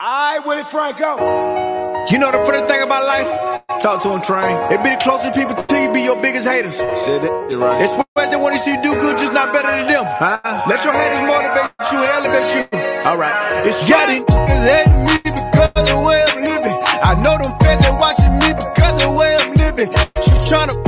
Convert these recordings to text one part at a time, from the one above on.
I Willie Franco. You know the funny thing about life? Talk to him, train. It be the closest people to you be your biggest haters. Said that right. It's what they want to see you do good, just not better than them. Huh? Let your haters motivate you and elevate you. All right. It's Johnny niggas hate me because of the way I'm living. I know them fans ain't watching me because of the way I'm living. She tryna run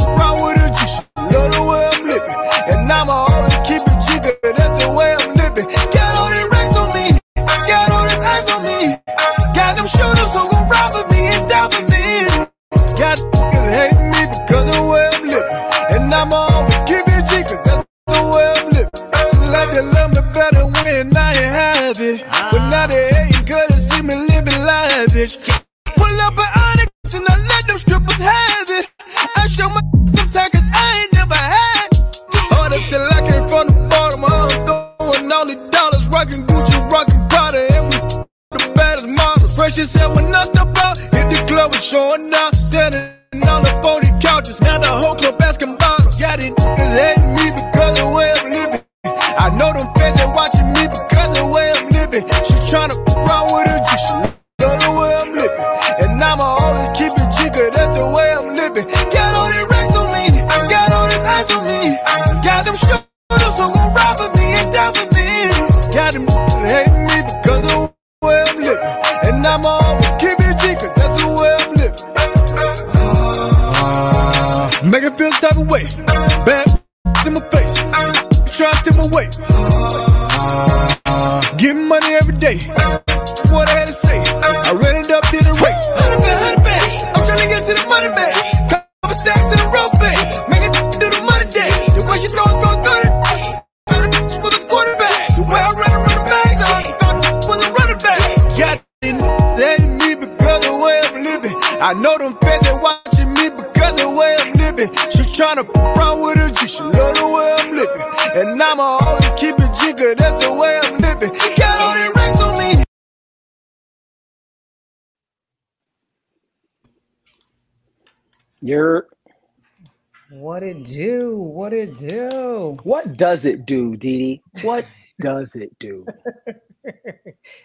it do, Dee Dee? What does it do?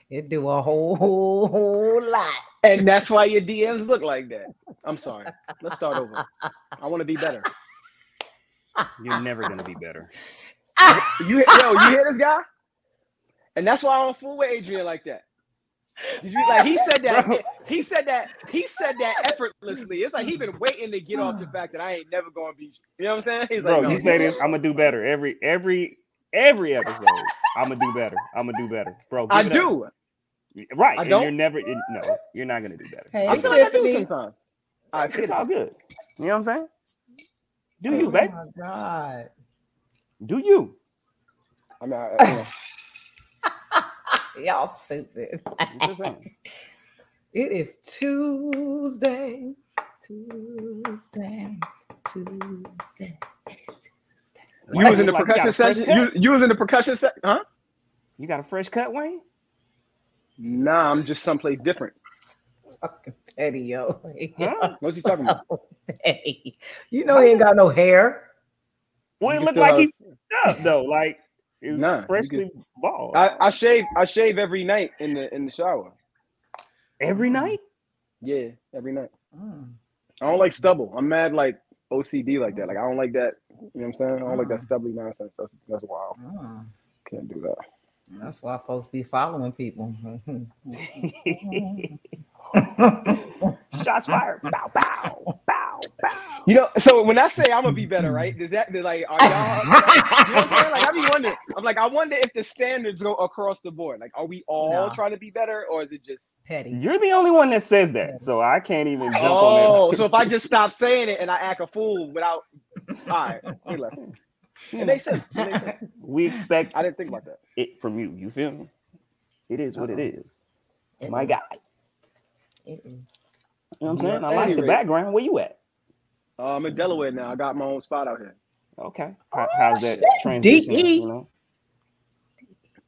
It do a whole, whole, whole lot. And that's why your DMs look like that. I'm sorry. Let's start over. I want to be better. You're never gonna be better. You yo, you hear this guy? And that's why I don't fool with Adrian like that. Did you like he said that he said that he said that effortlessly. It's like he been waiting to get off the fact that I ain't never gonna be. You know what I'm saying? He's like, Bro, no, you say this, I'm gonna do better every every every episode. I'm gonna do better. I'm gonna do better, bro. I give up. do. Right, I and don't? you're never. it- no, you're not gonna do better. Hey, I feel like I do Tiffany. sometimes. I It's all good. You know what I'm saying? Do Oh you, babe? my God. Do you? I mean, I, you know, Y'all stupid. I'm just saying. It is Tuesday. Tuesday. Tuesday. you was in the Like percussion a session. You, you was in the percussion set, huh? You got a fresh cut, Wayne? Nah, I'm just someplace different. Fucking petty, yo. Huh? What's he talking about? Petty. You know he ain't got no hair. Well, it can looked like he up though, like it's Nah, you freshly bald. I, I shave. I shave every night in the in the shower. every night. Yeah, every night. Mm. I don't like stubble. I'm mad like OCD like that. Like I don't like that. You know what I'm saying? I don't like that stubbly nonsense. That's that's wild. Mm. Can't do that. That's why folks be following people. Shots fired. Bow, bow, bow, bow. You know, so when I say I'm gonna be better, right? Does that like are y'all? you know what I'm saying? Like I be wondering. I'm like I wonder if the standards go across the board. Like, are we all No. trying to be better, or is it just? Petty. You're the only one that says that, so I can't even jump Oh, on that. Oh, so if I just stop saying it and I act a fool without, all right, say less. It makes sense. It makes sense. we expect I didn't think about that. it from you. You feel me? It is what it Uh-oh. is. My guy. Mm-mm. You know what I'm saying? I like any the background. Where you at? Uh, I'm in Delaware now. I got my own spot out here. Okay. How, how's that shit. transition? DE. You know,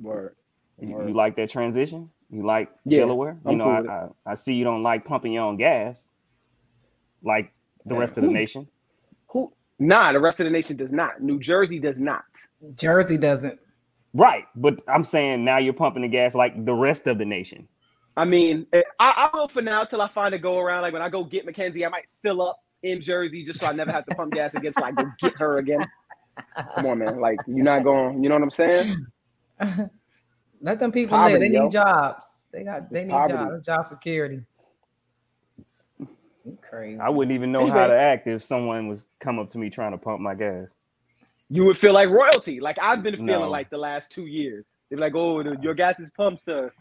Word. you, Word. you like that transition? You like Yeah, Delaware? You I'm know, cool I. I I see you don't like pumping your own gas, like the Yeah. rest of the nation. Who? Nah, the rest of the nation does not. New Jersey does not. Jersey doesn't. Right, but I'm saying now you're pumping the gas like the rest of the nation. I mean, I, I will for now till I find a go around. Like when I go get Mackenzie, I might fill up in Jersey just so I never have to pump gas again. So I go get her again. Come on, man. Like you're not going. You know what I'm saying? Let them people Poverty, live. They yo. need jobs. They got. They need Poverty. jobs. Job security. You crazy. I wouldn't even know how to act if someone was come up to me trying to pump my gas. You would feel like royalty. Like I've been feeling No. like the last two years. They're like, oh, your gas is pumped, sir.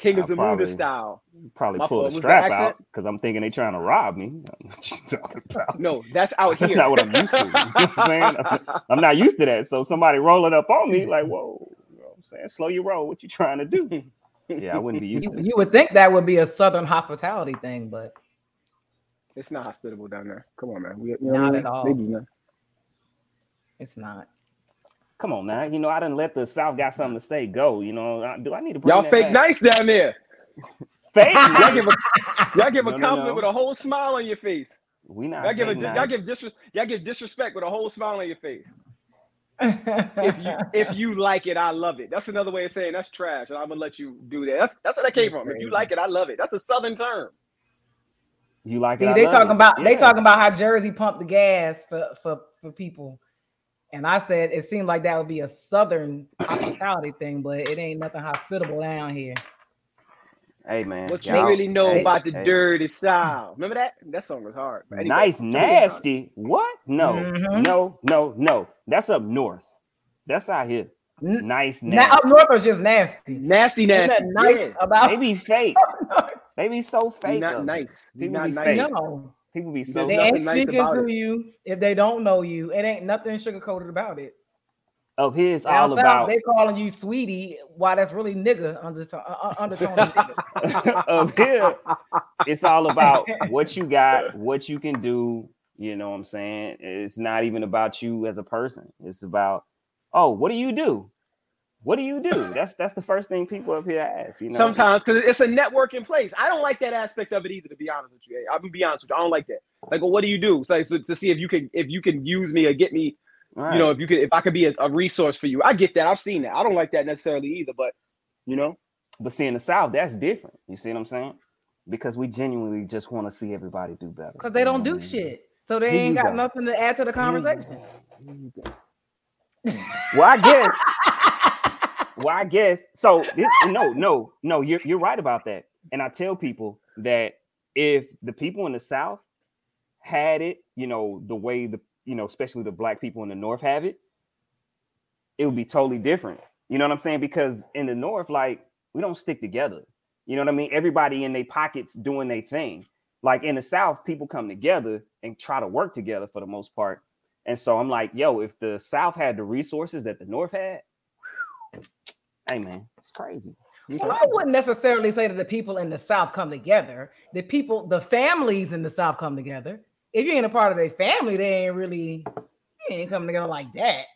King of I'll Zamunda style. Probably My pull fault. a Was the strap accent? out because I'm thinking they're trying to rob me. What you talking about? No, that's out That's here. That's not what I'm used to. You know what I'm saying? I'm not used to that. So somebody rolling up on me, like, whoa, you know what I'm saying? Slow your roll. What you trying to do? Yeah, I wouldn't be used You, to it. you would think that would be a southern hospitality thing, but It's not hospitable down there. Come on, man. We, you know Not at all. They do it's not. Come on now. You know, I didn't let the South got something to say go. You know, uh, do I need to bring Y'all that fake back? nice down there. Fake Y'all nice. give a y'all give No, no, compliment no. with a whole smile on your face. We not Y'all give a fake y'all give disres- y'all give disrespect with a whole smile on your face. If you if you like it, I love it. That's another way of saying that's trash, and I'm gonna let you do that. That's that's where that came from. If you like it, I love it. That's a southern term. You like See, it? I they love talking it. about they talking about how Jersey pumped the gas for for for people, and I said it seemed like that would be a southern hospitality thing, but it ain't nothing hospitable down here. Hey man, What you y'all- really know hey, about the hey. dirty South? Remember that? That song was hard. Anyway, nice, jump in, John. nasty. What? No, Mhm. no, no, no. That's up north. That's out here. N- Nice, Now up nasty. north is just nasty. Nasty, Ain't nasty. that nice Yeah. about They be fake. They be so fake. not of nice. People not be nice. fake. no. People be so. They ain't nice speaking about to it. you if they don't know you. It ain't nothing sugar coated about it. Up here, it's Down all about. they calling you sweetie. Why that's really nigga undertone, uh, uh, undertone. of nigga. up here, it's all about what you got, what you can do. You know what I'm saying? It's not even about you as a person. It's about, oh, what do you do? What do you do? That's that's the first thing people up here ask. You know, Sometimes because it's a networking place. I don't like that aspect of it either. To be honest with you, Hey, I'm gonna be honest with you. I don't like that. Like, well, what do you do? So, so to see if you can if you can use me or get me. Right. You know, if you could, if I could be a, a resource for you. I get that. I've seen that. I don't like that necessarily either. But you know, But see, in the South, that's different. You see what I'm saying? Because we genuinely just want to see everybody do better. Because they don't know do I mean? shit. So they Here ain't got go. nothing to add to the conversation. Well, I guess. well, I guess. So this, no, no, no. You're you're right about that. And I tell people that if the people in the South had it, you know, the way the you know, especially the black people in the North have it, it would be totally different. You know what I'm saying? Because in the North, like we don't stick together. You know what I mean? Everybody in their pockets doing their thing. Like in the South, people come together and try to work together for the most part. And so I'm like, yo, if the South had the resources that the North had, hey man, it's crazy. Well, I wouldn't necessarily say that the people in the South come together. The people, the families in the South come together. If you ain't a part of their family, they ain't really they ain't coming together like that.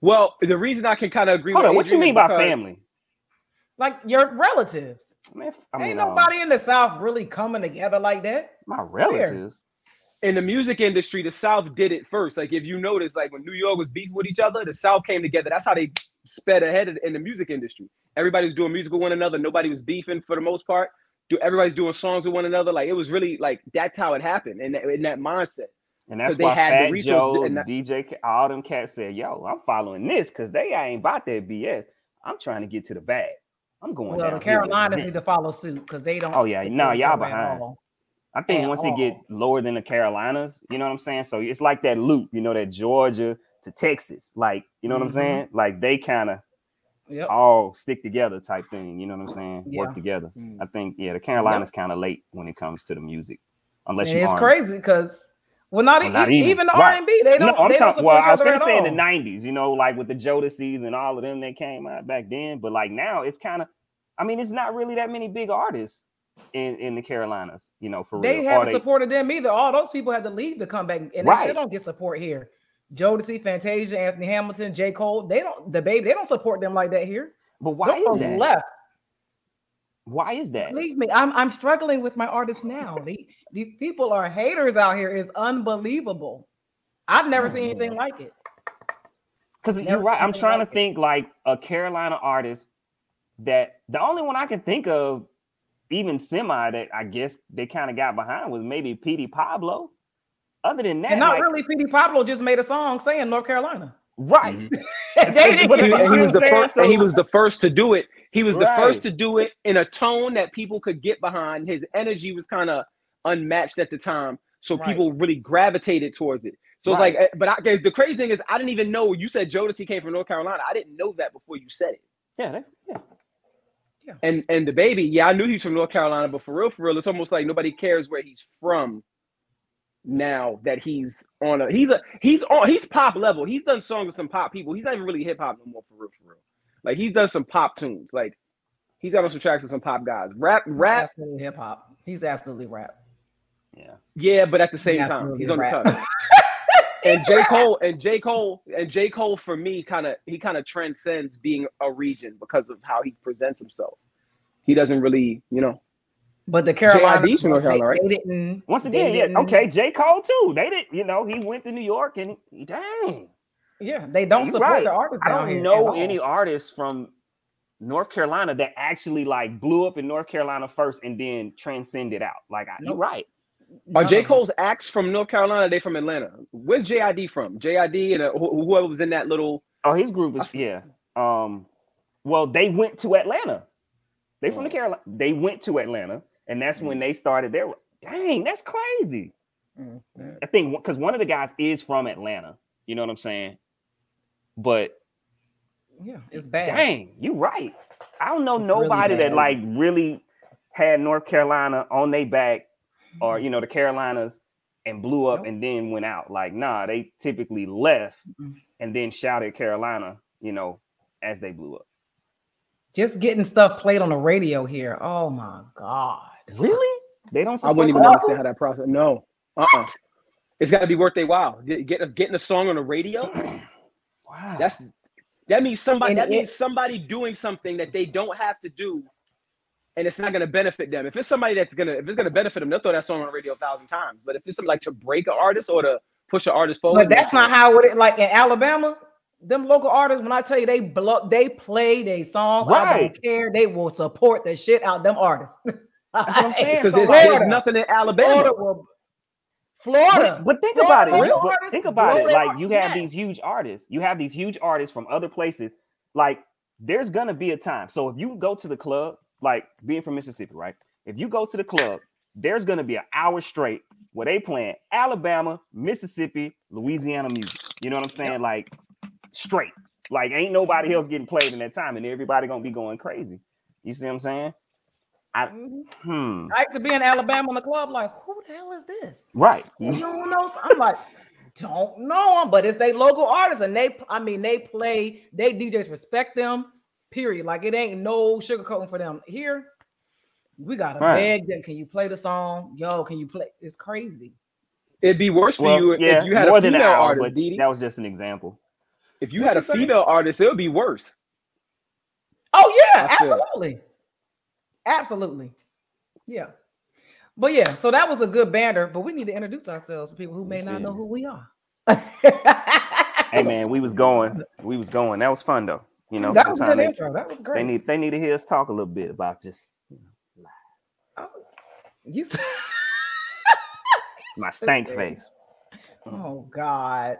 well, the reason I can kind of agree. Hold with on, what you mean by family? Like your relatives. Man, f- I mean, ain't uh, nobody in the South really coming together like that. my relatives. in the music industry, the South did it first. Like if you notice, like when New York was beefing with each other, the South came together. That's how they sped ahead in- in the music industry. Everybody was doing music with one another. Nobody was beefing for the most part. Do everybody's doing songs with one another. Like it was really like that's how it happened in that, in that mindset. And that's 'Cause they why had the Fat resources Joe, and that- DJ, all them cats said, "Yo, I'm following this because they ain't about that BS. I'm trying to get to the bag. I'm going Well, down the Carolinas need to follow suit because they don't. Oh, yeah, support no, y'all behind. I think at once it get lower than the Carolinas, you know what I'm saying. So it's like that loop, you know, that Georgia to Texas, like you know what I'm Mhm. saying. Like they kind of Yep. all stick together type thing. You know what I'm saying? Yeah. Work together. Mm. I think yeah, the Carolinas kind of late when it comes to the music, unless you it's crazy because well, not, Well, e- not even. even. the Right. R and B. They don't. I'm they don't talking. support Well, I was gonna say in the '90s, you know, like with the Jodeci's and all of them that came out back then. But like now, it's kind of. I mean, it's not really that many big artists in in the Carolinas, you know, for They real. Haven't they- supported them either. All those people had to leave to come back, and they still don't get support here. Jodeci, Fantasia, Anthony Hamilton, J. Cole, they don't. DaBaby, they don't support them like that here. But why Those is that? left? Why is that? Believe me, I'm I'm struggling with my artists now. The- these people are haters out here. is unbelievable. I've never seen anything man. like it. Because you're right. I'm trying like to it. think like a Carolina artist that the only one I can think of even semi that I guess they kind of got behind was maybe Petey Pablo. Other than that, And not like- really Petey Pablo just made a song saying North Carolina. right. Mhm. They didn't He, and he was the first. and he was the first to do it. He was the first to do it in a tone that people could get behind. His energy was kind of unmatched at the time, so Right. people really gravitated towards it. So it's like, eh, but I, the crazy thing is, I didn't even know you said Jodeci came from North Carolina. I didn't know that before you said it. Yeah, they- yeah. And and DaBaby, yeah, I knew he's from North Carolina, but for real, for real, it's almost like nobody cares where he's from. Now that he's on a, he's a, he's on, he's pop level. He's done songs with some pop people. He's not even really hip hop no more, for real, for real. Like he's done some pop tunes. Like he's got on some tracks with some pop guys. Rap, rap, hip hop. He's absolutely rap. Yeah. yeah, but at the same time, he's on the rap. cusp. and J. Cole and J. Cole and J. Cole for me kind of he kind of transcends being a region because of how he presents himself. He doesn't really, you know. But the Carolina, J.I.D. 's from North they, Carolina, right? they didn't. Once again, yeah, didn't- okay, J. Cole too. They did, you know, he went to New York and he, dang. Yeah, they don't You're support right. the artists. I don't here know at any artists from North Carolina that actually like blew up in North Carolina first and then transcended out. Like I, you're right. Are None J. Cole's acts from North Carolina? They from Atlanta. Where's JID from? JID and uh, wh- whoever was in that little. Oh, his group is yeah. Um, well, they went to Atlanta. They from the Carolina. They went to Atlanta, and that's when mm. they started their. Dang, that's crazy. Mm, I think because one of the guys is from Atlanta. You know what I'm saying? But Yeah, it's bad. dang, you right. I don't know It's really nobody that like really had North Carolina on their back, or mm-hmm. you know the Carolinas, and blew up Nope. and then went out. Like nah, they typically left Mm-mm. and then shouted Carolina. You know, as they blew up. Just getting stuff played on the radio here. Oh my god. Really? They don't. I wouldn't even support understand how that process. No, uh, uh It's got to be worth their while. Get, get getting a song on the radio. Wow. That's that means somebody. And that it- means somebody doing something that they don't have to do, and it's not going to benefit them. If it's somebody that's gonna, if it's going to benefit them, they'll throw that song on the radio a thousand times. But if it's something like to break an artist or to push an artist forward, But that's not how it like in Alabama. Them local artists, when I tell you they blow, they play their songs. I Right. don't care. They will support the shit out them artists. That's what I'm saying. because So, there's, there's nothing in Alabama. Florida. Florida. But, but think Blow about it. their You- but think about blow it. Like you have yes. these huge artists. You have these huge artists from other places. Like there's gonna be a time. So if you go to the club, like being from Mississippi, right? If you go to the club, there's gonna be an hour straight where they playing Alabama, Mississippi, Louisiana music. You know what I'm saying? Like straight. Like ain't nobody else getting played in that time, and everybody gonna be going crazy. You see what I'm saying? I Mhm. hmm. I used to be in Alabama in the club, like, who the hell is this? Right. You don't know. I'm like, don't know them, but it's they local artists, and they, I mean, they play, they DJs respect them. Period. Like it ain't no sugarcoating for them here. We gotta Right. beg them. Can you play the song? Yo, can you play? It's crazy. It'd be worse for you yeah, if you had more a than female an hour, artist, but Dee Dee. that was just an example. If you What had a you say? female artist, it would be worse. Oh yeah, I feel it. Absolutely, yeah. But yeah, so that was a good banner. But we need to introduce ourselves to people who may not know who we are. Hey man, we was going, we was going. That was fun though. You know, that was good they, intro. That was great. they need they need to hear us talk a little bit about just Oh, you. my stank face. Oh God.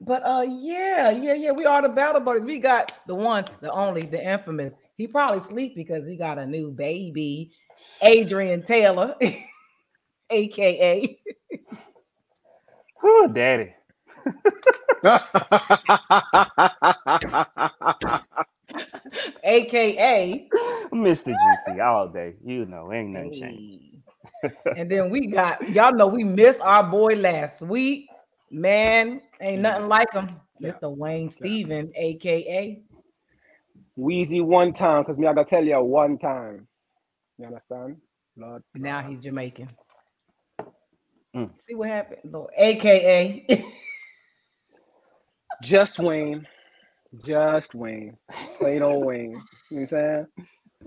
But uh yeah, yeah, yeah. We are the battle buddies. We got the one, the only, the infamous. He probably sleep because he got a new baby, Adrian Taylor, aka Oh, daddy. aka Mr. GC all day. You know, ain't nothing changed. and then we got y'all know we missed our boy last week. Man, ain't nothing like him. Mr. Wayne Steven, aka Wheezy one time, because me I gotta tell you one time. You understand? Lord. now he's Jamaican. Mm. See what happened? Lord, AKA Just Wayne. Just Wayne. Plain old Wayne. You know what I'm saying?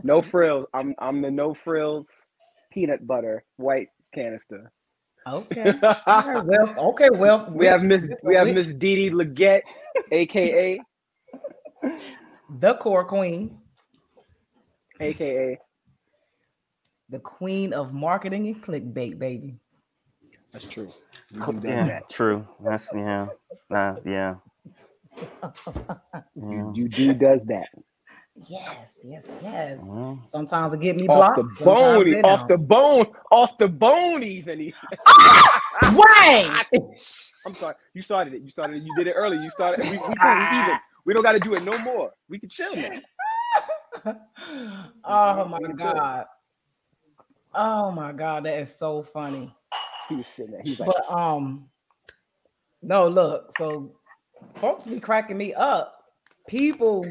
No frills. I'm I'm the no frills peanut butter white canister. Okay. All right, well, okay, well, We have Miss we have Miss Dee Dee Legette, aka the core queen. aka the queen of marketing and clickbait, baby. That's true. Yeah, true. That's yeah. Uh, yeah. You, you do does that. Yes, yes, yes. Well, Sometimes it get me Off blocked. the bone, off the bone, off the bone, even. Wang! I'm sorry. You started it. You started it. You did it early. You started. We, we, we even. We don't got to do it no more. We can chill now. oh my Let him chill. god. Oh my god, that is so funny. He was sitting there. He's like, But um, no, look, so folks be cracking me up. People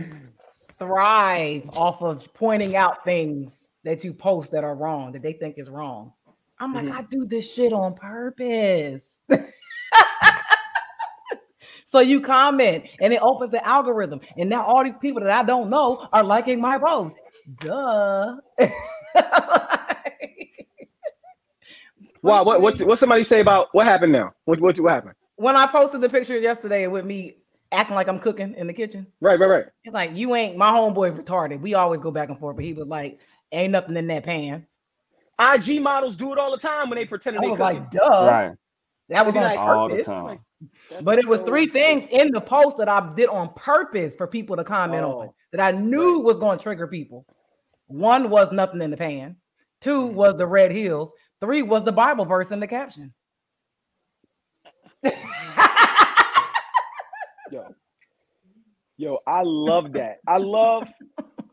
thrive off of pointing out things that you post that are wrong, that they think is wrong. I'm like, Mhm. I do this shit on purpose. so you comment and it opens the algorithm. And now all these people that I don't know are liking my post. Duh. wow. you What? What? What? Somebody say about what happened now? What? What? What happened? when I posted the picture yesterday with me acting like I'm cooking in the kitchen, Right. Right. Right. it's like you ain't my homeboy retarded. We always go back and forth, but he was like, "Ain't nothing in that pan." IG models do it all the time when they pretend I they was cooking. like, "Duh." right. That was They be on like, All the purpose. But it was So- three things in the post that I did on purpose for people to comment on Oh, that I knew was going to trigger people. One was nothing in the pan. Two mm-hmm. was the red heels. Three was the Bible verse in the caption. Yo, yo, I love that. I love,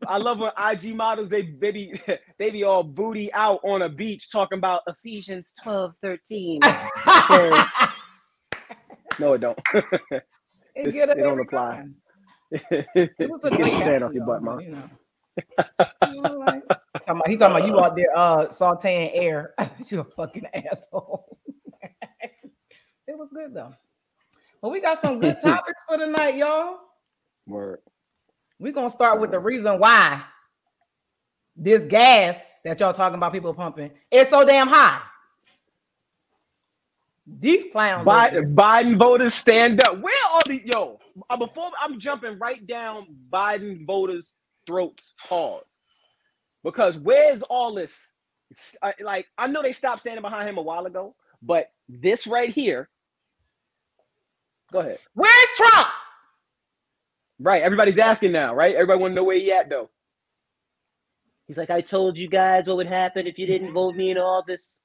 I love when IG models they they be they be all booty out on a beach talking about Ephesians 12, 13. no, it don't. It it don't apply. It was a great sand off your butt, Mom. You know. You know, like, talking about- he talking about you out there uh sauteing air. you a fucking asshole. it was good though. Well, we got some good topics for tonight, y'all. Word. We're gonna start with the reason why this gas that y'all talking about people pumping is so damn high. These clowns. Biden, Biden voters stand up. Where are the yo? uh, Before I'm jumping right down Biden voters' throats, pause. Because where's all this? Uh, like I know they stopped standing behind him a while ago, but this right here. Go ahead. Where's Trump? Right, everybody's asking now, right? Everybody want to know where he at though. He's like, I told you guys what would happen if you didn't vote me in office.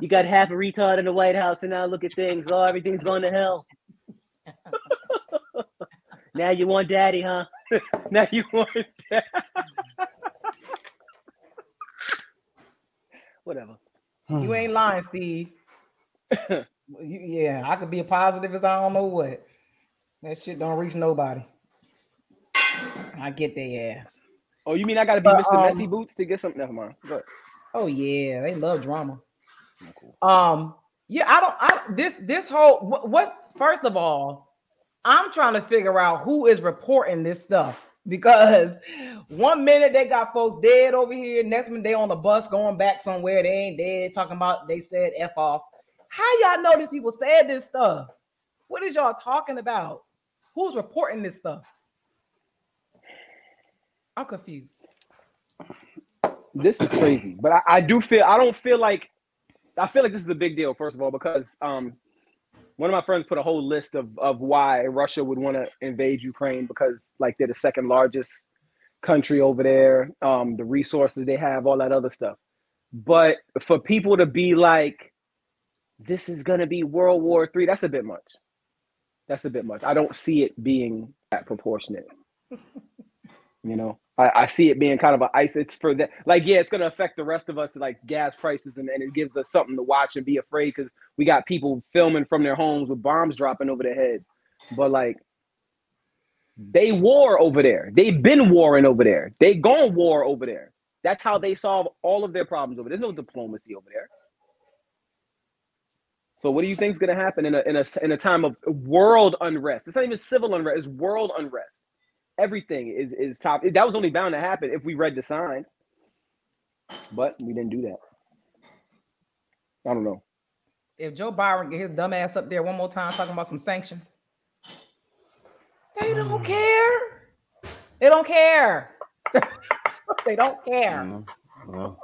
You got half a retard in the White House, and now look at things. Oh, everything's going to hell. now you want daddy, huh? Now you want that. Whatever. You ain't lying, Steve. You- yeah, I could be a positive as I don't know what. That shit don't reach nobody. I get their ass. Oh, you mean I gotta be But, Mr. um, Messy Boots to get something? Never mind. Go ahead. Oh yeah, they love drama. Um, yeah, I don't. I this this whole what, what? First of all, I'm trying to figure out who is reporting this stuff because one minute they got folks dead over here, next minute they on the bus going back somewhere they ain't dead. Talking about they said f off. How y'all know these people said this stuff? What is y'all talking about? Who's reporting this stuff? I'm confused. this is crazy. But I, I do feel I don't feel like I feel like this is a big deal, first of all, because um one of my friends put a whole list of, of why Russia would want to invade Ukraine because like they're the second largest country over there, um, the resources they have, all that other stuff. But for people to be like, this is gonna be World War Three, that's a bit much. That's a bit much. I don't see it being that proportionate. You know, I, I see it being kind of a ice. It's for that, like, yeah, it's gonna affect the rest of us, like gas prices, and, and it gives us something to watch and be afraid because we got people filming from their homes with bombs dropping over their heads. But like, they war over there. They've been warring over there. They gone war over there. That's how they solve all of their problems over there. There's no diplomacy over there. So what do you think is going to happen in a, in a in a time of world unrest? It's not even civil unrest; it's world unrest. Everything is is top. That was only bound to happen if we read the signs, but we didn't do that. I don't know. if Joe Biden get his dumb ass up there one more time talking about some sanctions, they don't care. They don't care. they don't care. Mhm. Well,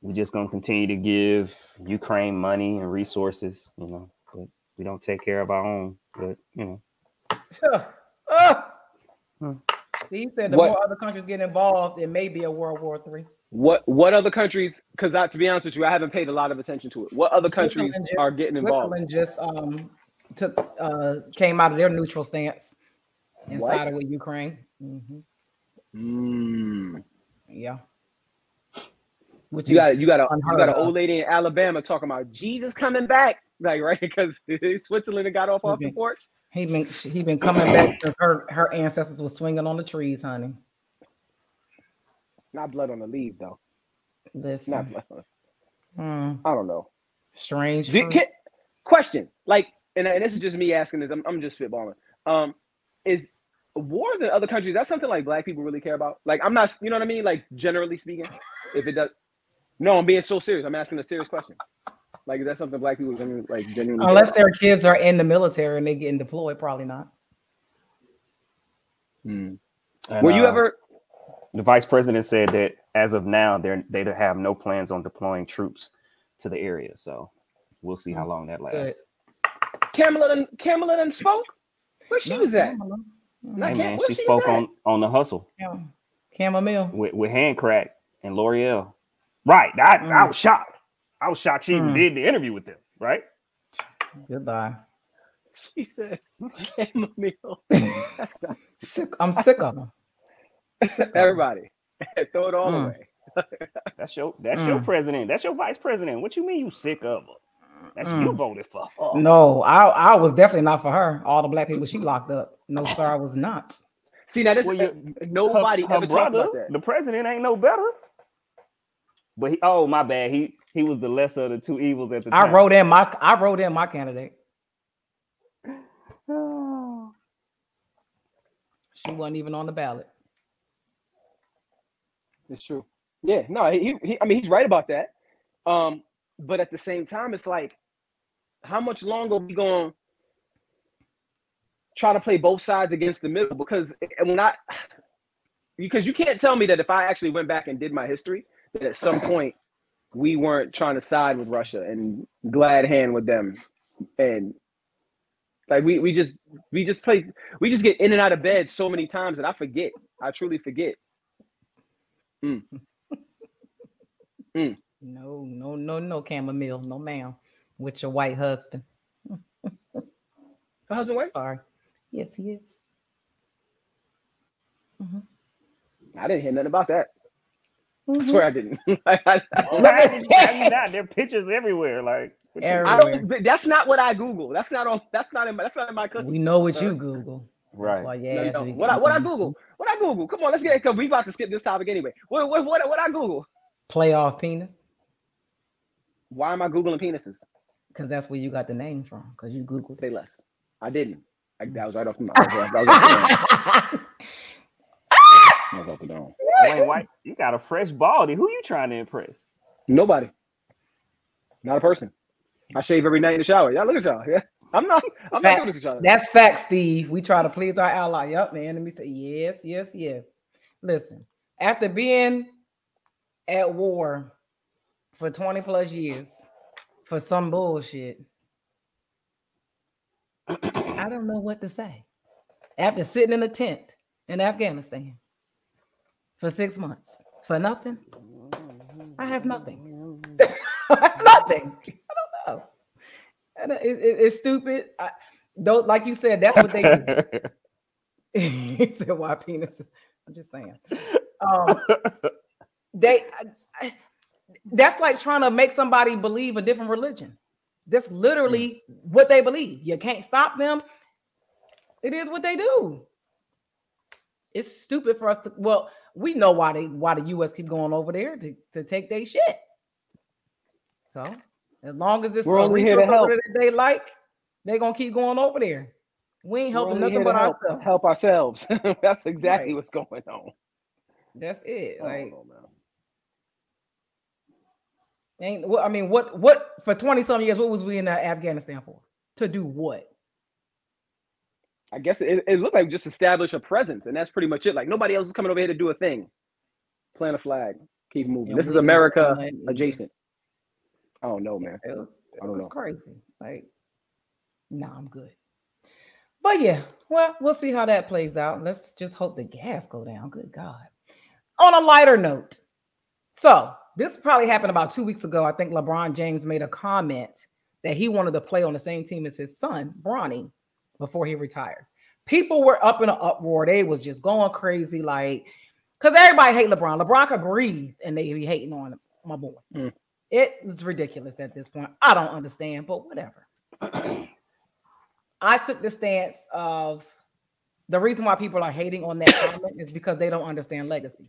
we're just gonna continue to give Ukraine money and resources, you know, but we don't take care of our own. But you know, Ah! Hmm. He said the What- more other countries get involved, it may be a World War Three. What what other countries? Because to be honest with you, I haven't paid a lot of attention to it. What other countries Switzerland just- are getting involved? Switzerland just um took uh came out of their neutral stance and What? sided with Ukraine. Mhm. Mm. Yeah. Which You got is you got a you unheard got an of. old lady in Alabama talking about Jesus coming back, like right because Switzerland got off off the Mhm. porch. He been he been coming back to her her ancestors was swinging on the trees, honey. Not blood on the leaves though. This Not blood. On, hmm, I don't know. strange. Fruit. can- question, like, and, and this is just me asking this. I'm, I'm just spitballing. Um, is wars in other countries that's something like black people really care about? Like, I'm not, you know what I mean? Like, generally speaking, if it does, no, I'm being so serious. I'm asking a serious question. Like, is that something black people genuinely, like genuinely? Unless about? their kids are in the military and they getting deployed, probably not. Hmm. And, Were you uh, ever? The vice president said that as of now, they're they don't have no plans on deploying troops to the area. So we'll see how long that lasts. Kamala done, Kamala done spoke. Where she No, was at? Kamala. Hey can't- man, she she spoke on on the hustle Cam- Chamomile. with with Handcrack and L'Oreal. Right. I, I Mm. was shocked. I was shocked she even Mm. did the interview with them. Right. Goodbye. She said, chamomile. Sick. I'm sick of them. Sick of 'em. Everybody, throw it all Mm. away. That's your that's your Mm. president. That's your vice president. What you mean you sick of her? That's you Mm. voted for. her. No, I I was definitely not for her. All the black people she locked up. No, sir, I was not. See now, this Well, you- nobody her, her ever talked brother, about that. the president, ain't no better. But he, oh my bad, he he was the lesser of the two evils at the I time. wrote in my I wrote in my candidate. Oh. She wasn't even on the ballot. It's true. Yeah, no, he, he I mean he's right about that. Um, but at the same time, it's like, how much longer we going to try to play both sides against the middle? Because when I because you can't tell me that if I actually went back and did my history, that at some point we weren't trying to side with Russia and glad hand with them. And like we we just we just play we just get in and out of bed so many times that I forget. I truly forget. Hmm. Hmm. No, no, no, no chamomile, no ma'am. With your white husband. Her husband wife? Sorry. Yes, he is. Mm-hmm. I didn't hear nothing about that. I Mhm. swear I didn't. I, I- Why did you- why you not? There are pictures everywhere. Like what you- Every- I don't. That's not what I Google. That's not on. That's not in. My, that's not in my cookies. We know what Uh, you Google. That's right. why no, your ass no. What I what I Google? What I Google? Come on, let's get it. Cause we about to skip this topic anyway. What what what, what I Google? Playoff penis. Why am I googling penises? Because that's where you got the name from. Because you Googled Say it. less. I didn't. I, that was right off the. That was, that was off the dome. That was off the dome. Wayne White, you got a fresh baldy. Who you trying to impress? Nobody. Not a person. I shave every night in the shower. Y'all look at y'all. Yeah. I'm not. I'm not doing this with y'all. That's fact, Steve. We try to please our ally. Yup, man. Let me say yes, yes, yes. Listen, after being at war for 20 plus years for some bullshit, I don't know what to say. After sitting in a tent in Afghanistan for six months for nothing, I have nothing. I have nothing. I don't know. And it- it- it's stupid. I, though, like you said, that's what they do. he said, "Why penis?" I'm just saying. Um, they I- I- that's like trying to make somebody believe a different religion. That's literally what they believe. You can't stop them. It is what they do. It's stupid for us to. Well, we know why they why the U.S. keep going over there to, to take their shit. So as long as it's We're only here to help. that they like, they're gonna keep going over there. We ain't helping nothing but help, ourselves. help ourselves. That's exactly Right. what's going on. That's it. I Like. Ain't what I mean, what what for 20 some years, what was we in uh, Afghanistan for? To do what? I guess it, it looked like just establish a presence, and that's pretty much it. Like nobody else is coming over here to do a thing. Plant a flag. Keep moving. This is America adjacent. I don't know, man. It was, I it don't was know. crazy. Like, nah, I'm good. But yeah, well, we'll see how that plays out. Let's just hope the gas go down. Good God. On a lighter note, so this probably happened about two weeks ago. I think LeBron James made a comment that he wanted to play on the same team as his son, Bronny, before he retires. People were up in an uproar. They was just going crazy, like, because everybody hate LeBron. LeBron could breathe, and they be hating on my boy. Mm. It is ridiculous at this point. I don't understand, but whatever. I took the stance of the reason why people are hating on that comment is because they don't understand legacy.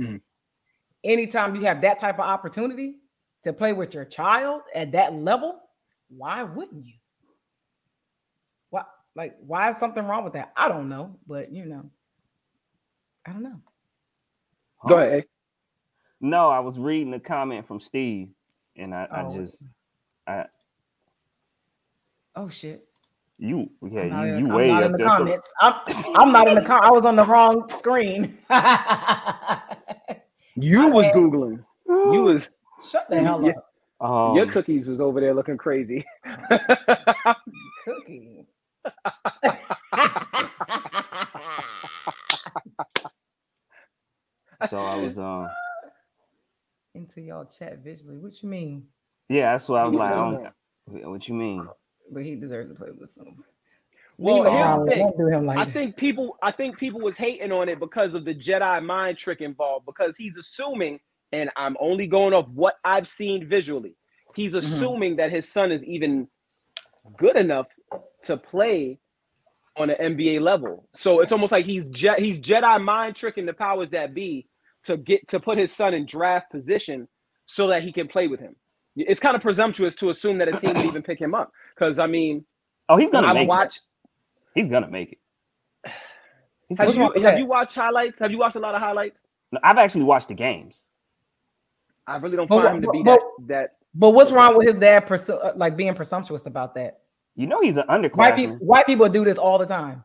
Mhm. Anytime you have that type of opportunity to play with your child at that level, why wouldn't you? What like why is something wrong with that? I don't know, but you know, I don't know. Go ahead. No, I was reading a comment from Steve, and I, I Oh. just I Oh shit. you yeah I'm not, you, in, you way up the there. So- I'm, I'm not in the com- I was on the wrong screen. You My was bad. googling. You was Shut the hell Yeah. up. um, your cookies was over there looking crazy. Cookies. so I was um Into y'all chat visually. What you mean? yeah that's what I was like. I what you mean? But he deserves to play with some. Well, Leave him here's the thing. Don't him like I that. think people I think people was hating on it because of the Jedi mind trick involved because he's assuming and I'm only going off what I've seen visually. He's Mm-hmm. assuming that his son is even good enough to play on an NBA level. So it's almost like he's Je- he's Jedi mind tricking the powers that be to get to put his son in draft position so that he can play with him. It's kind of presumptuous to assume that a team would even pick him up because I mean, Oh, he's gonna I've make it. He's gonna make it. He's Have gonna- you with have you watched highlights? Have you watched a lot of highlights? No, I've actually watched the games. I really don't But find him to be but- that that. But what's wrong with his dad presu- uh, like being presumptuous about that? You know he's an White people, underclassman. white people do this all the time.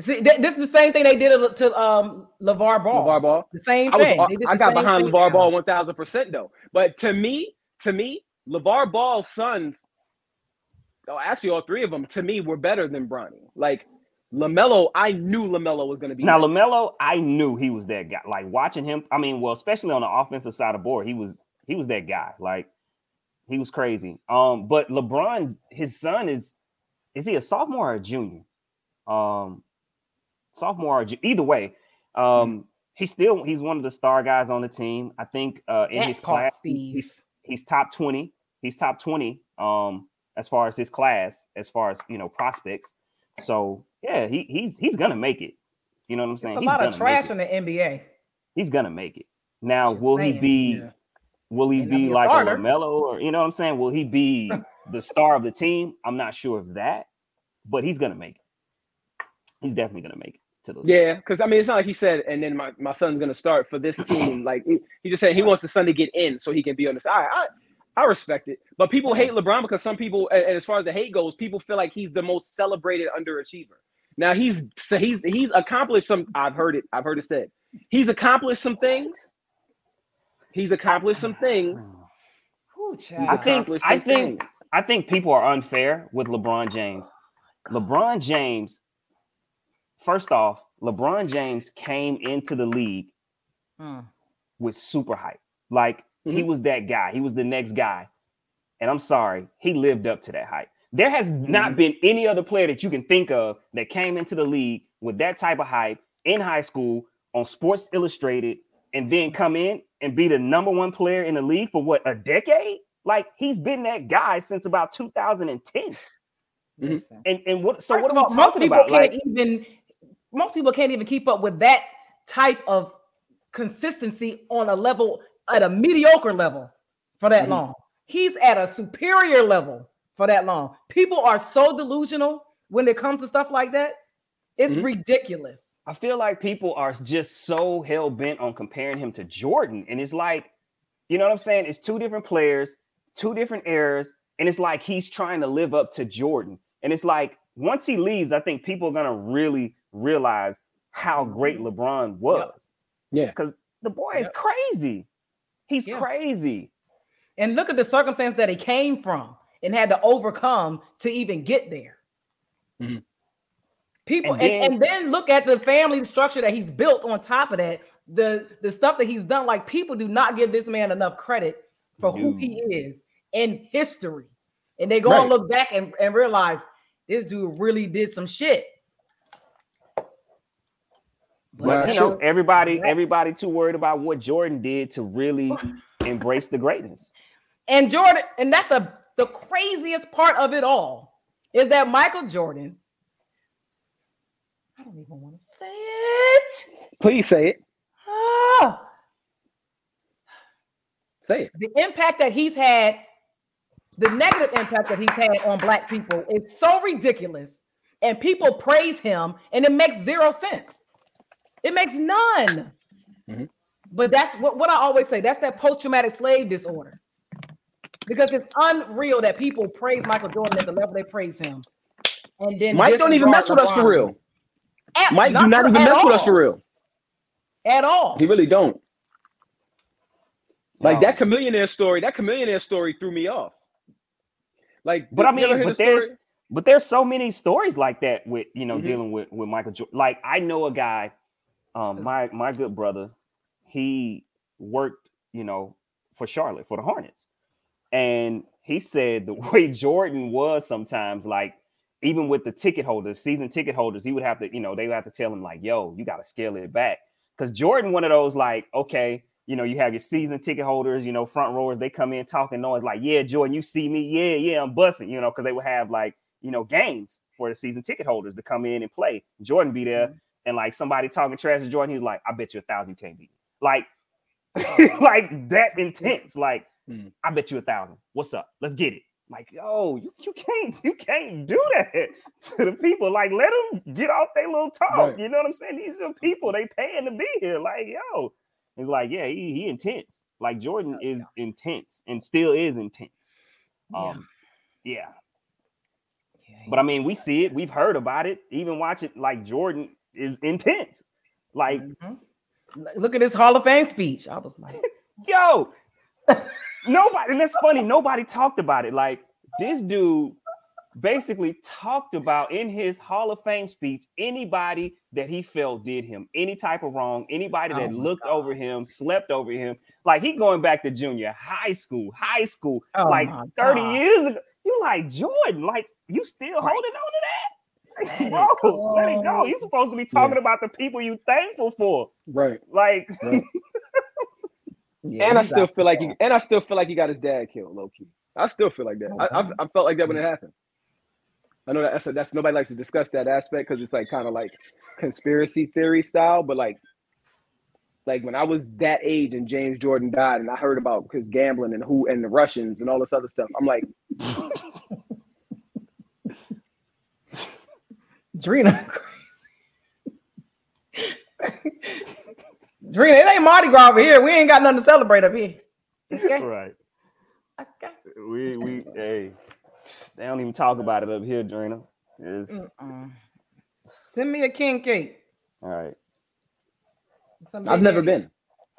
See, th- this is the same thing they did to- to um LaVar Ball. LaVar Ball. The same I was thing. They did I the got same behind LaVar Ball one thousand percent though. But to me, to me, LaVar Ball's sons, oh actually all three of them to me were better than Bronny. Like Lamelo, I knew Lamelo was going to be Now next. Lamelo, I knew he was that guy. Like watching him, I mean, well, especially on the offensive side of the board, he was he was that guy. Like he was crazy. Um, but LeBron, his son is is he a sophomore or a junior? Um, sophomore or ju- either way, um, Mm-hmm. he's still he's one of the star guys on the team. I think uh in That his class, he's- Steve. he's he's top 20. He's top 20 um as far as his class, as far as you know, prospects. So yeah, he he's he's gonna make it. You know what I'm saying? It's a He's lot gonna of trash it. in the NBA. He's gonna make it. Now, Just will he be Yeah. Will he be be like a. Lamelo or you know what I'm saying? Will he be the star of the team? I'm not sure of that, but he's gonna make it. He's definitely gonna make it to the. Yeah, because I mean, it's not like he said, and then my, my son's gonna start for this team. Like he, he just said, he wants the son to get in so he can be on the side. I, I respect it, but people hate LeBron because some people, and and as far as the hate goes, people feel like he's the most celebrated underachiever. Now he's so he's he's accomplished some. I've heard it. I've heard it said. He's accomplished some things. He's accomplished some things. Ooh, I think- I think- things. I think people are unfair with LeBron James. LeBron James, first off, LeBron James came into the league Mm. with super hype. Like he Mhm. was that guy. He was the next guy. And I'm sorry, he lived up to that hype. There has not Mhm. been any other player that you can think of that came into the league with that type of hype in high school on Sports Illustrated and then come in and be the number one player in the league for what a decade? Like he's been that guy since about 2010. Mhm. And and what so First what of are we most talking people about? can't Like even most people can't even keep up with that type of consistency on a level at a mediocre level for that Mhm. long. He's at a superior level for that long. People are so delusional when it comes to stuff like that. It's Mhm. ridiculous. I feel like people are just so hell bent on comparing him to Jordan. And it's like, you know what I'm saying? It's two different players, two different eras. And it's like he's trying to live up to Jordan. And it's like once he leaves, I think people are going to really realize how great LeBron was. Yeah. because the boy is crazy. He's Yeah. crazy. And look at the circumstance that he came from and had to overcome to even get there. Mhm. People And and, then- and then look at the family structure that he's built on top of that. The the stuff that he's done, like people do not give this man enough credit for who he is in history. And they go and look back and, and realize this dude really did some shit. But Nah, you know, everybody, everybody too worried about what Jordan did to really embrace the greatness. And Jordan, and that's the the craziest part of it all is that Michael Jordan. I don't even want to say it. Please say it. Ah, Say it. the impact that he's had, the negative impact that he's had on black people is so ridiculous, and people praise him, and it makes zero sense. It makes none. Mhm. But that's what, what I always say. That's that post-traumatic slave disorder. Because it's unreal that people praise Michael Jordan at the level they praise him. And then Mike don't even mess with us for real. At- Mike do not even at mess with us for real. At all. He really don't. Like No. that Chamillionaire story, that Chamillionaire story threw me off. Like, But I mean, but the there's story? but there's so many stories like that with you know Mhm. dealing with with Michael Jordan. Like I know a guy, um, my my good brother, he worked you know for Charlotte for the Hornets, and he said the way Jordan was sometimes like even with the ticket holders, season ticket holders, he would have to you know they would have to tell him like, yo, you got to scale it back because Jordan one of those like okay. You know, you have your season ticket holders, you know, front rowers, they come in talking noise like, yeah, Jordan, you see me, yeah, yeah, I'm busting, you know, because they would have like, you know, games for the season ticket holders to come in and play. Jordan be there and like somebody talking trash to Jordan, he's like, I bet you a thousand you can't beat me. Like, like that intense. Like, Mm. I bet you a thousand. What's up? Let's get it. Like, yo, you, you can't you can't do that to the people. Like, let them get off their little talk. Right. You know what I'm saying? These are people they paying to be here. Like, yo, it's like, yeah, he, he intense. Like Jordan is intense and still is intense. Yeah. Um, yeah. Yeah, But I mean, we see it, we've heard about it, even watch it. Like Jordan is intense. Like, Mhm. Look at his Hall of Fame speech. I was like, yo, nobody, and that's funny, nobody talked about it. Like, this dude basically talked about in his Hall of Fame speech anybody that he felt did him any type of wrong, anybody that Oh looked over him, slept over him. Like, he going back to junior high school, high school, Oh like 30 God. years ago. You like Jordan, like, you still holding on to that? Let it Bro, let it go. You're supposed to be talking about the people you thankful for. Right. Like, Yeah, and I still feel like he, and I still feel like he got his dad killed, low key. I still feel like that. I, I, I felt like that when it happened. I know that that's, that's nobody likes to discuss that aspect because it's like kind of like conspiracy theory style, but like like when I was that age and James Jordan died and I heard about his gambling and who and the Russians and all this other stuff, I'm like, Drina. Drina, it ain't Mardi Gras over here. We ain't got nothing to celebrate up here. Okay. right. okay. We we hey, they don't even talk about it up here, Drina. It's Mm-mm. Send me a king cake. all right. Some I've never been.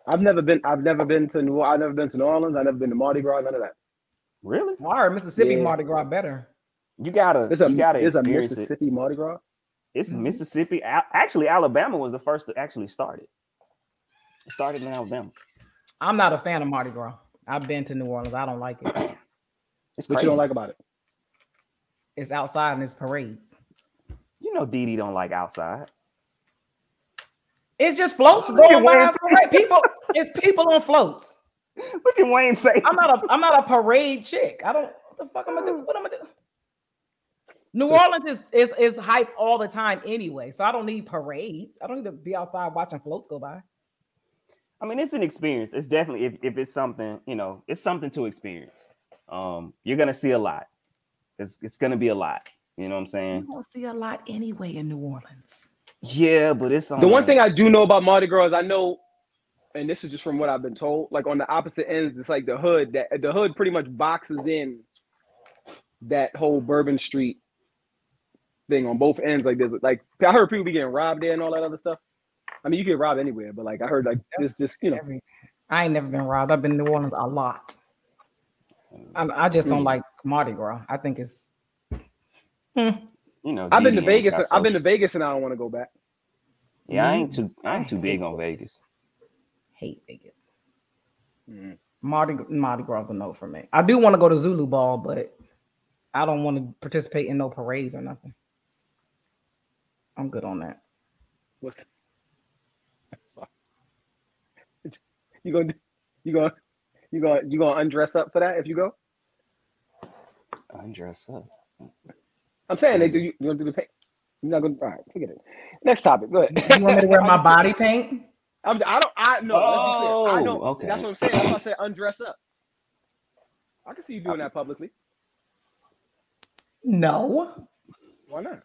I've never been. I've never been to New. I've never been to New Orleans. I've never been to Mardi Gras. None of that. Really? Well, I heard Mississippi Yeah. Mardi Gras better. You gotta It's a you gotta there's a experience it. Mississippi Mardi Gras. It's Mhm. Mississippi. Actually, Alabama was the first to actually start it. It started in Alabama. I'm not a fan of Mardi Gras. I've been to New Orleans. I don't like it. It's What crazy. you don't like about it? It's outside and it's parades. You know, Dee Dee don't like outside. It's just floats Look going by. Wayne a parade. People, it's people on floats. Look at Wayne face. I'm not a I'm not a parade chick. I don't what the fuck am I do. What am I doing? New Orleans is, is is hype all the time anyway, so I don't need parades. I don't need to be outside watching floats go by. I mean, it's an experience. It's definitely if, if it's something, you know, it's something to experience. Um, you're gonna see a lot. It's it's gonna be a lot. You know what I'm saying? You saying? don't see a lot anyway in New Orleans. Yeah, but it's The one thing I do know about Mardi Gras is I know, and this is just from what I've been told. Like on the opposite ends, it's like the hood that the hood pretty much boxes in that whole Bourbon Street thing on both ends. Like there's like I heard people be getting robbed there and all that other stuff. I mean, you get robbed anywhere, but like I heard, like it's just you know, I ain't never been robbed. I've been to New Orleans a lot. I, I just don't Hmm. like Mardi Gras. I think it's You know, I've been to Vegas. antisocial. I've been to Vegas, and I don't want to go back. Yeah, I ain't too. I ain't too big on Vegas. hate Vegas. Mhm. Mardi Mardi Gras is a no for me. I do want to go to Zulu Ball, but I don't want to participate in no parades or nothing. I'm good on that. What's sorry. you gonna you gonna you gonna you gonna undress up for that if you go? Undress up. I'm saying they do. You, you gonna do the paint? You're not gonna. All right, forget it. Next topic. Go ahead. You want me to wear my body paint? I'm, I don't. I no. let's be clear. I Oh, don't. okay. That's what I'm saying. That's why I said undress up. I can see you doing that publicly. No. Why not?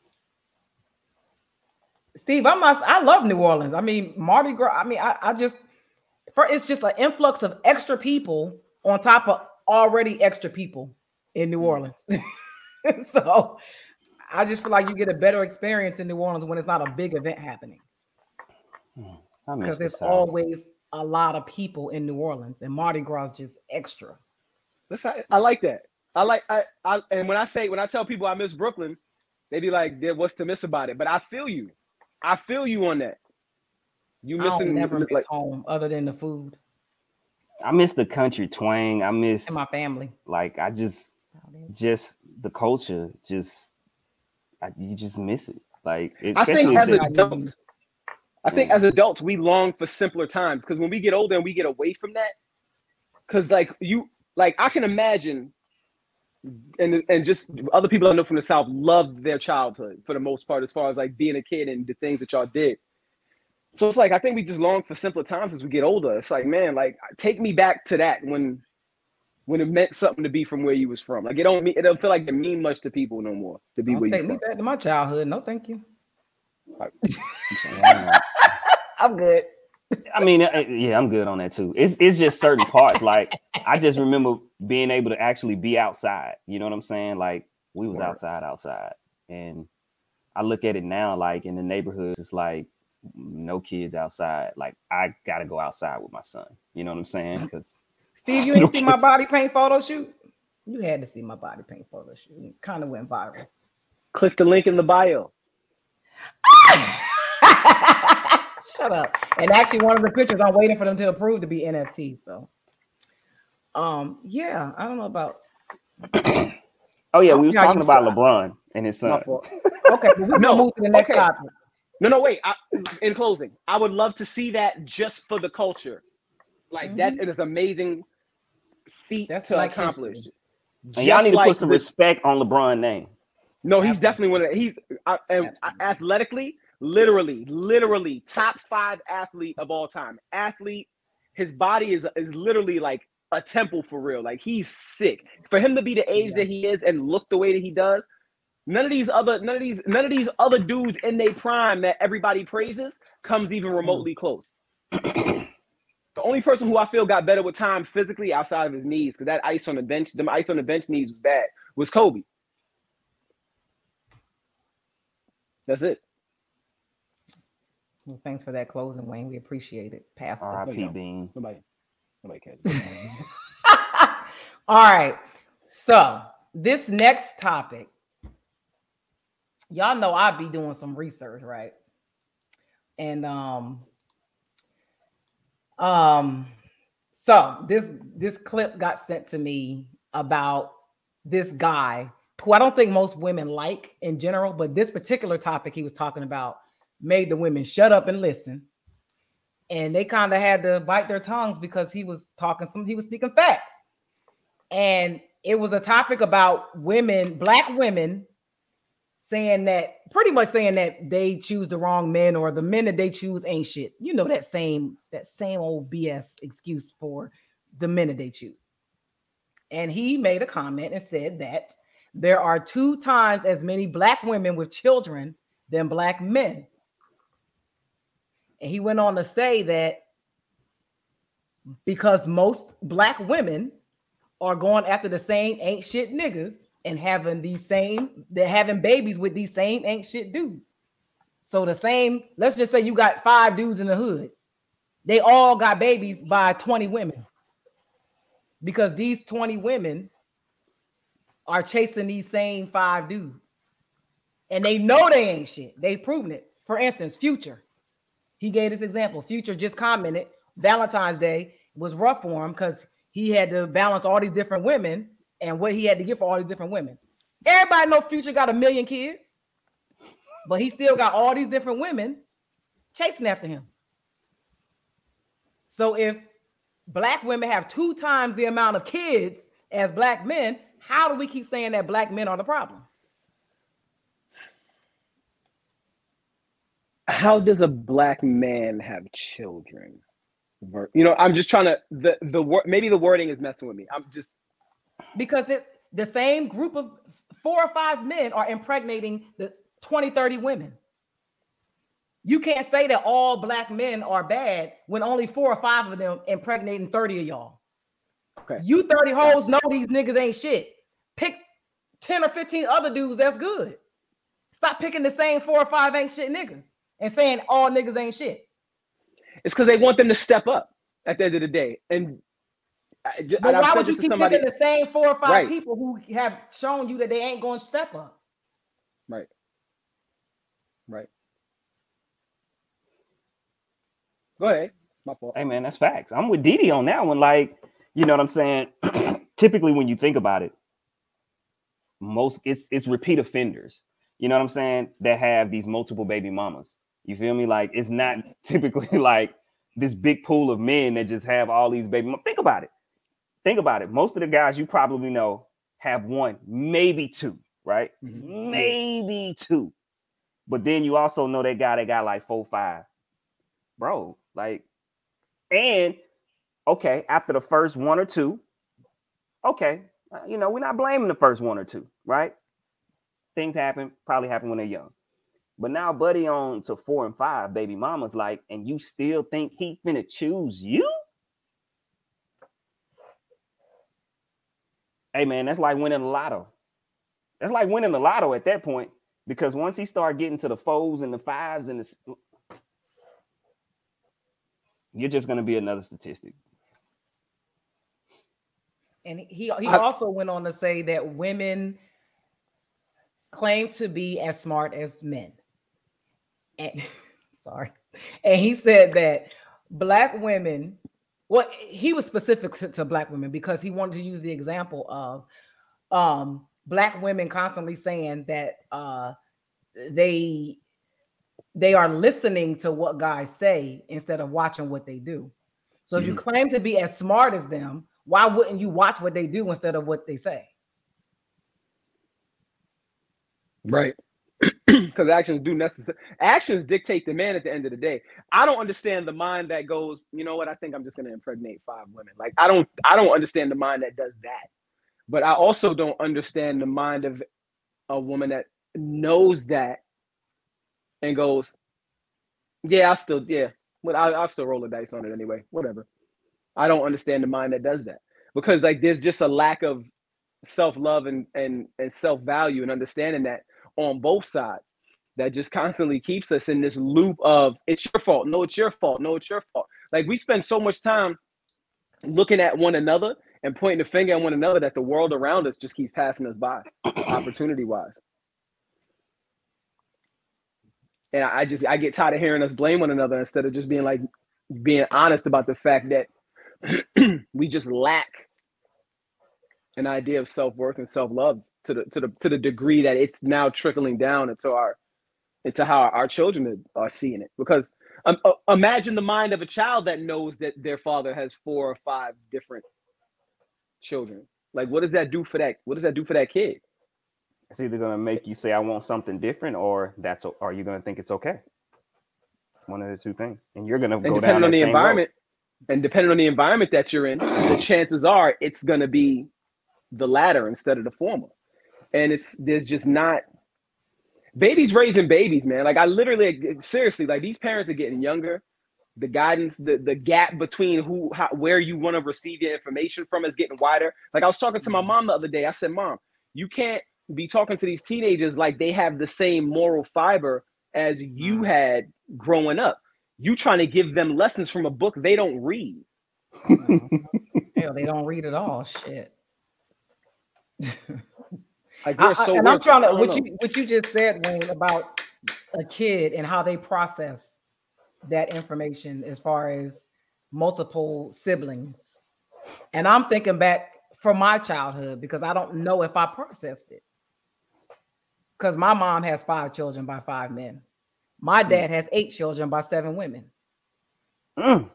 Steve, I'm not, I love New Orleans. I mean, Mardi Gras. I mean, I, I just for it's just an influx of extra people on top of already extra people in New Orleans. so I just feel like you get a better experience in New Orleans when it's not a big event happening because there's South. always a lot of people in New Orleans, and Mardi Gras is just extra. Listen, I, I like that. I like. I, I. And when I say when I tell people I miss Brooklyn, they be like, "There, what's to miss about it?" But I feel you. I feel you on that. You I don't missing never miss like home other than the food I miss the country twang. I miss and my family. like I just just the culture. Just I, you just miss it. Like I think as the- adults, I think as adults we long for simpler times because when we get older and we get away from that, because like you, like I can imagine, and and just other people I know from the South loved their childhood for the most part, as far as like being a kid and the things that y'all did. So it's like I think we just long for simpler times as we get older. It's like man, like take me back to that when. When it meant something to be from where you was from, like it don't mean it don't feel like it mean much to people no more to be Don't where take you me from. back to my childhood. No, thank you. Yeah. I'm good. I mean, uh, yeah, I'm good on that too. It's it's just certain parts. Like I just remember being able to actually be outside. You know what I'm saying? Like we was Word. outside, outside, and I look at it now. Like in the neighborhoods, it's like no kids outside. Like I gotta go outside with my son. You know what I'm saying? Because Steve, you ain't see my body paint photo shoot? You had to see my body paint photo shoot. It kind of went viral. Click the link in the bio. Shut up. And actually, one of the pictures I'm waiting for them to approve to be NFT. So, um, yeah, I don't know about. oh yeah, we was talking about LeBron and his son. Okay, but we're No, gonna move to the next okay. topic. No, no, wait. I, in closing, I would love to see that just for the culture. Like that is amazing feat Mm-hmm. That's to Black accomplish. history. And y'all need to like put some the- respect on LeBron name. No, he's Absolutely. definitely one of the, he's uh, and athletically, literally, literally top five athlete of all time. Athlete, his body is is literally like a temple for real. Like he's sick. For him to be the age Yeah. that he is and look the way that he does, none of these other none of these none of these other dudes in their prime that everybody praises comes even mm. remotely close. the only person who I feel got better with time physically outside of his knees, because that ice on the bench, them ice on the bench knees was bad, was Kobe. That's it. Well, thanks for that closing, Wayne. We appreciate it, Pastor. R.I.P. know. Bean. Nobody, nobody cares. All right. So this next topic, y'all know I be doing some research, right? And um, um, so this this clip got sent to me about this guy who I don't think most women like in general, but this particular topic he was talking about made the women shut up and listen. And they kind of had to bite their tongues because he was talking some, he was speaking facts. And it was a topic about women, black women, saying that pretty much saying that they choose the wrong men or the men that they choose ain't shit. You know that same that same old BS excuse for the men that they choose. And he made a comment and said that there are two times as many black women with children than black men. And he went on to say that because most black women are going after the same ain't shit niggas and having these same they're having babies with these same ain't shit dudes. So the same, let's just say you got five dudes in the hood. They all got babies by 20 women. Because these 20 women are chasing these same five dudes. And they know they ain't shit. They've proven it. For instance, Future. He gave this example. Future just commented Valentine's Day was rough for him because he had to balance all these different women and what he had to give for all these different women. Everybody know Future got a million kids, but he still got all these different women chasing after him. So if black women have two times the amount of kids as black men, how do we keep saying that black men are the problem? How does a black man have children? You know, I'm just trying to the the maybe the wording is messing with me. I'm just Because it the same group of four or five men are impregnating the 20, 30 women. You can't say that all black men are bad when only four or five of them impregnating 30 of y'all. okay. You 30 hoes know these niggas ain't shit. Pick 10 or 15 other dudes that's good. Stop picking the same four or five ain't shit niggas and saying all niggas ain't shit. It's because they want them to step up at the end of the day. And, I, ju- But I've why would you keep somebody. picking the same four or five Right. people who have shown you that they ain't going to step up? Right. Right. Go ahead. My fault. Hey man, that's facts. I'm with Didi on that one. Like, you know what I'm saying? Typically, when you think about it, most it's it's repeat offenders. You know what I'm saying? That have these multiple baby mamas. You feel me? Like it's not typically like this big pool of men that just have all these baby. Mamas. Think about it. Think about it. Most of the guys you probably know have one, maybe two, right? Mhm. Maybe two. But then you also know that guy that got like four, five. Bro, like, and okay, after the first one or two, okay, uh, you know, we're not blaming the first one or two, right? Things happen, probably happen when they're young. But now, buddy, on to four and five, baby mama's like, and you still think he finna choose you? Hey man, that's like winning the lotto. That's like winning the lotto at that point. Because once he start getting to the fours and the fives and the you're just gonna be another statistic. And he he I- also went on to say that women claim to be as smart as men. And sorry. And he said that black women, well, he was specific to, to black women because he wanted to use the example of um black women constantly saying that uh they they are listening to what guys say instead of watching what they do. So if you claim to be as smart as them, why wouldn't you watch what they do instead of what they say? Right. Because actions do necessary. Actions dictate the man at the end of the day. I don't understand the mind that goes, you know what? I think I'm just gonna impregnate five women. Like I don't I don't understand the mind that does that. But I also don't understand the mind of a woman that knows that and goes, Yeah, I'll still, yeah, but I, I'll still roll the dice on it anyway. Whatever. I don't understand the mind that does that. Because like there's just a lack of self-love and and, and self-value and understanding that on both sides that just constantly keeps us in this loop of it's your fault. No it's your fault. No it's your fault. Like we spend so much time looking at one another and pointing the finger at one another that the world around us just keeps passing us by opportunity wise and I, I just i get tired of hearing us blame one another instead of just being like being honest about the fact that we just lack an idea of self-worth and self-love to the to the to the degree that it's now trickling down into our into how our children are, are seeing it. Because um, uh, imagine the mind of a child that knows that their father has four or five different children. Like what does that do for that what does that do for that kid? It's either gonna make you say I want something different, or that's o- or you're gonna think it's okay. One of the two things, and you're gonna and go down on that the same road. environment and depending on the environment that you're in the chances are it's going to be the latter instead of the former and it's there's just not babies raising babies man like i literally seriously like these parents are getting younger the guidance the the gap between who how, where you want to receive your information from is getting wider like i was talking to my mm-hmm. mom the other day i said mom you can't be talking to these teenagers like they have the same moral fiber as you mm-hmm. had growing up. You trying to give them lessons from a book they don't read. Mm-hmm. Hell, they don't read at all. Shit. Like I- so and I'm trying to what know. you what you just said, Wayne, about a kid and how they process that information as far as multiple siblings. And I'm thinking back from my childhood because I don't know if I processed it. Because my mom has five children by five men. My dad has eight children by seven women. Mm.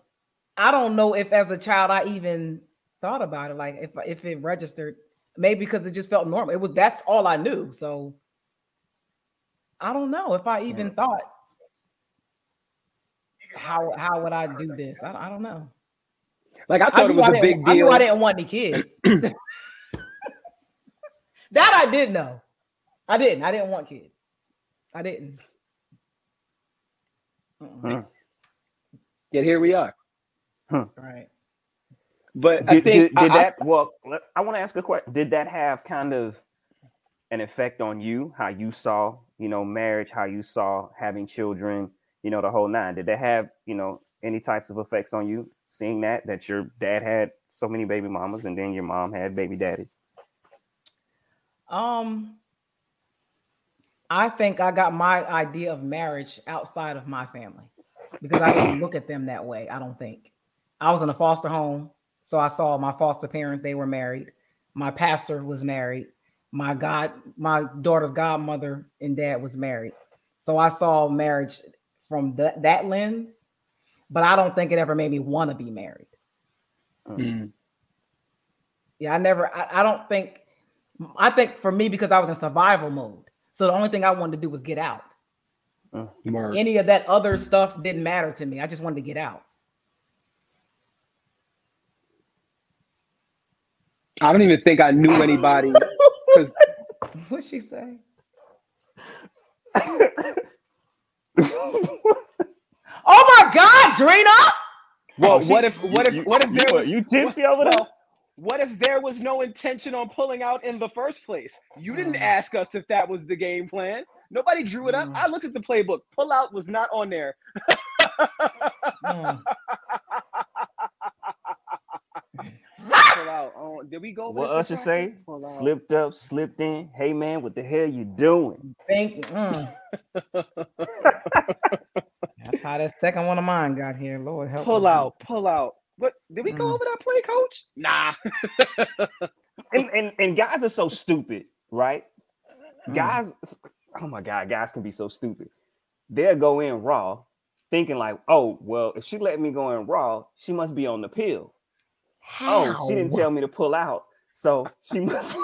I don't know if as a child I even thought about it, like if if it registered, maybe because it just felt normal. It was that's all I knew. So I don't know if I even thought how how would I do this? I, I don't know. Like I I thought it was I a didn't- big I knew deal. I didn't want any kids. that I did know. I didn't. I didn't want kids. I didn't. Mm-mm. Mm. Yet here we are. Right. But I Did, think did, did I- I- that well I want to ask a question. Did that have kind of an effect on you, how you saw, you know, marriage, how you saw having children, you know, the whole nine? Did that have, you know, any types of effects on you, seeing that that your dad had so many baby mamas and then your mom had baby daddy? Um, I think I got my idea of marriage outside of my family because I didn't look at them that way. I don't think I was in a foster home, so I saw my foster parents; they were married. My pastor was married. My god, my daughter's godmother and dad was married. So I saw marriage from that that lens, but I don't think it ever made me want to be married. Mm. Yeah, I never. I, I don't think. I think for me because I was in survival mode, so the only thing I wanted to do was get out. Word. Any of that other stuff didn't matter to me. I just wanted to get out. I don't even think I knew anybody. What'd she say? oh my God, Drina! well, Oh, she- what if what if you- what if you, there what, was you tipsy over there? what if there was no intention on pulling out in the first place? You didn't Mm. ask us if that was the game plan. Nobody drew it up. Mm. I looked at the playbook. Pull out was not on there. Mm. Pull out. Oh, did we go? What this in Usher say? practice? Pull out. Slipped up, slipped in. Hey man, what the hell you doing? Thank mm. That's how that second one of mine got here. Lord help. Pull us. out. Pull out. What did we go Mm. over that play, coach? Nah. And, and and guys are so stupid, right? Mm. Guys, oh my god, guys can be so stupid. They'll go in raw, thinking like, oh, well, if she let me go in raw, she must be on the pill. Oh, she didn't tell me to pull out, so she must.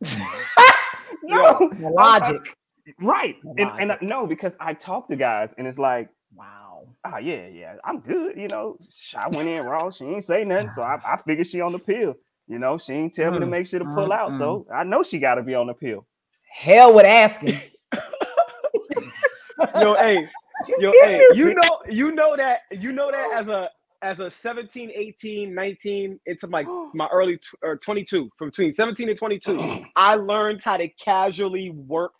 no, The logic. right, The and, and I, no, because I talk to guys, and it's like, Wow. oh yeah, yeah, I'm good. You know, I went in raw. She ain't say nothing, so I, I figured she on the pill. You know, she ain't tell me to Mm, make sure to pull mm, out, so I know she got to be on the pill. Hell with asking. yo, hey, yo, hey, you know, you know that, you know that as a as a 17, 18, 19, into my my early or 22, from between 17 and 22, I learned how to casually work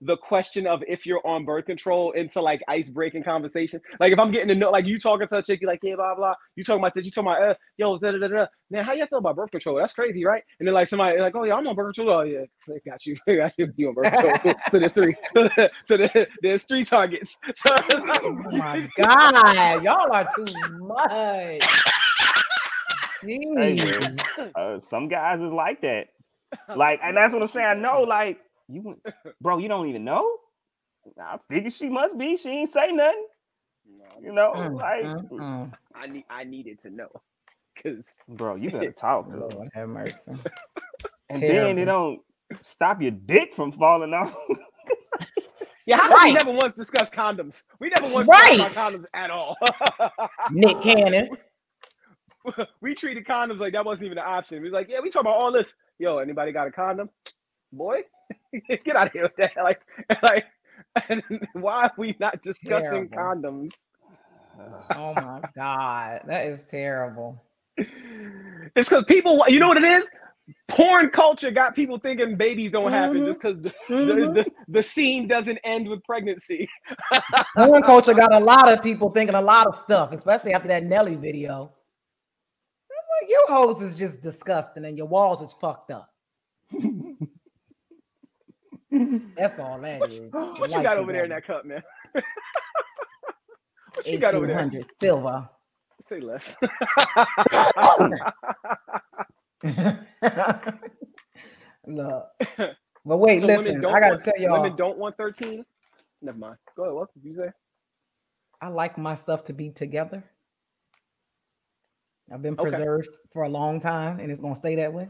the question of if you're on birth control into like ice breaking conversation. Like if I'm getting to know, like you talking to a chick, you like, yeah, blah blah. You talking about this, you talking about, uh, yo, da da da da. Man, how you feel about birth control? That's crazy, right? And then like somebody like, oh yeah, I'm on birth control. Oh yeah, they got you. I got you. You on birth control. so there's three. so there, there's three targets. So Oh my God. Y'all are too much. Hey, Uh, some guys is like that. Like, and that's what I'm saying. I know, like, you, went- bro, you don't even know. I figure she must be. She ain't say nothing. You know, Mm, like, mm, mm. I need I needed to know. Cause bro, you better talk to her. Lord have mercy. And then it don't stop your dick from falling off. yeah, how come we never once discussed condoms? We never once Right. talked about condoms at all. Nick Cannon. we treated condoms like that wasn't even an option. We was like, yeah, we talk about all this. Yo, anybody got a condom? Boy, get out of here with that. Like, like, why are we not discussing Terrible. condoms? Oh my God. That is terrible. It's because people, you know what it is? porn culture got people thinking babies don't happen Mhm. just because the, Mhm. the, the, the scene doesn't end with pregnancy. Porn culture got a lot of people thinking a lot of stuff, especially after that Nelly video. I'm like, your hose is just disgusting and your walls is fucked up. That's all that What, is. what you got over there in that cup, man? what you got over there? 1800 silver. Say less. Look. But wait, So listen, don't I gotta want- tell y'all, Women don't want 13? Never mind. Go ahead. What did you say? I like my stuff to be together. I've been Okay. preserved for a long time and it's gonna stay that way.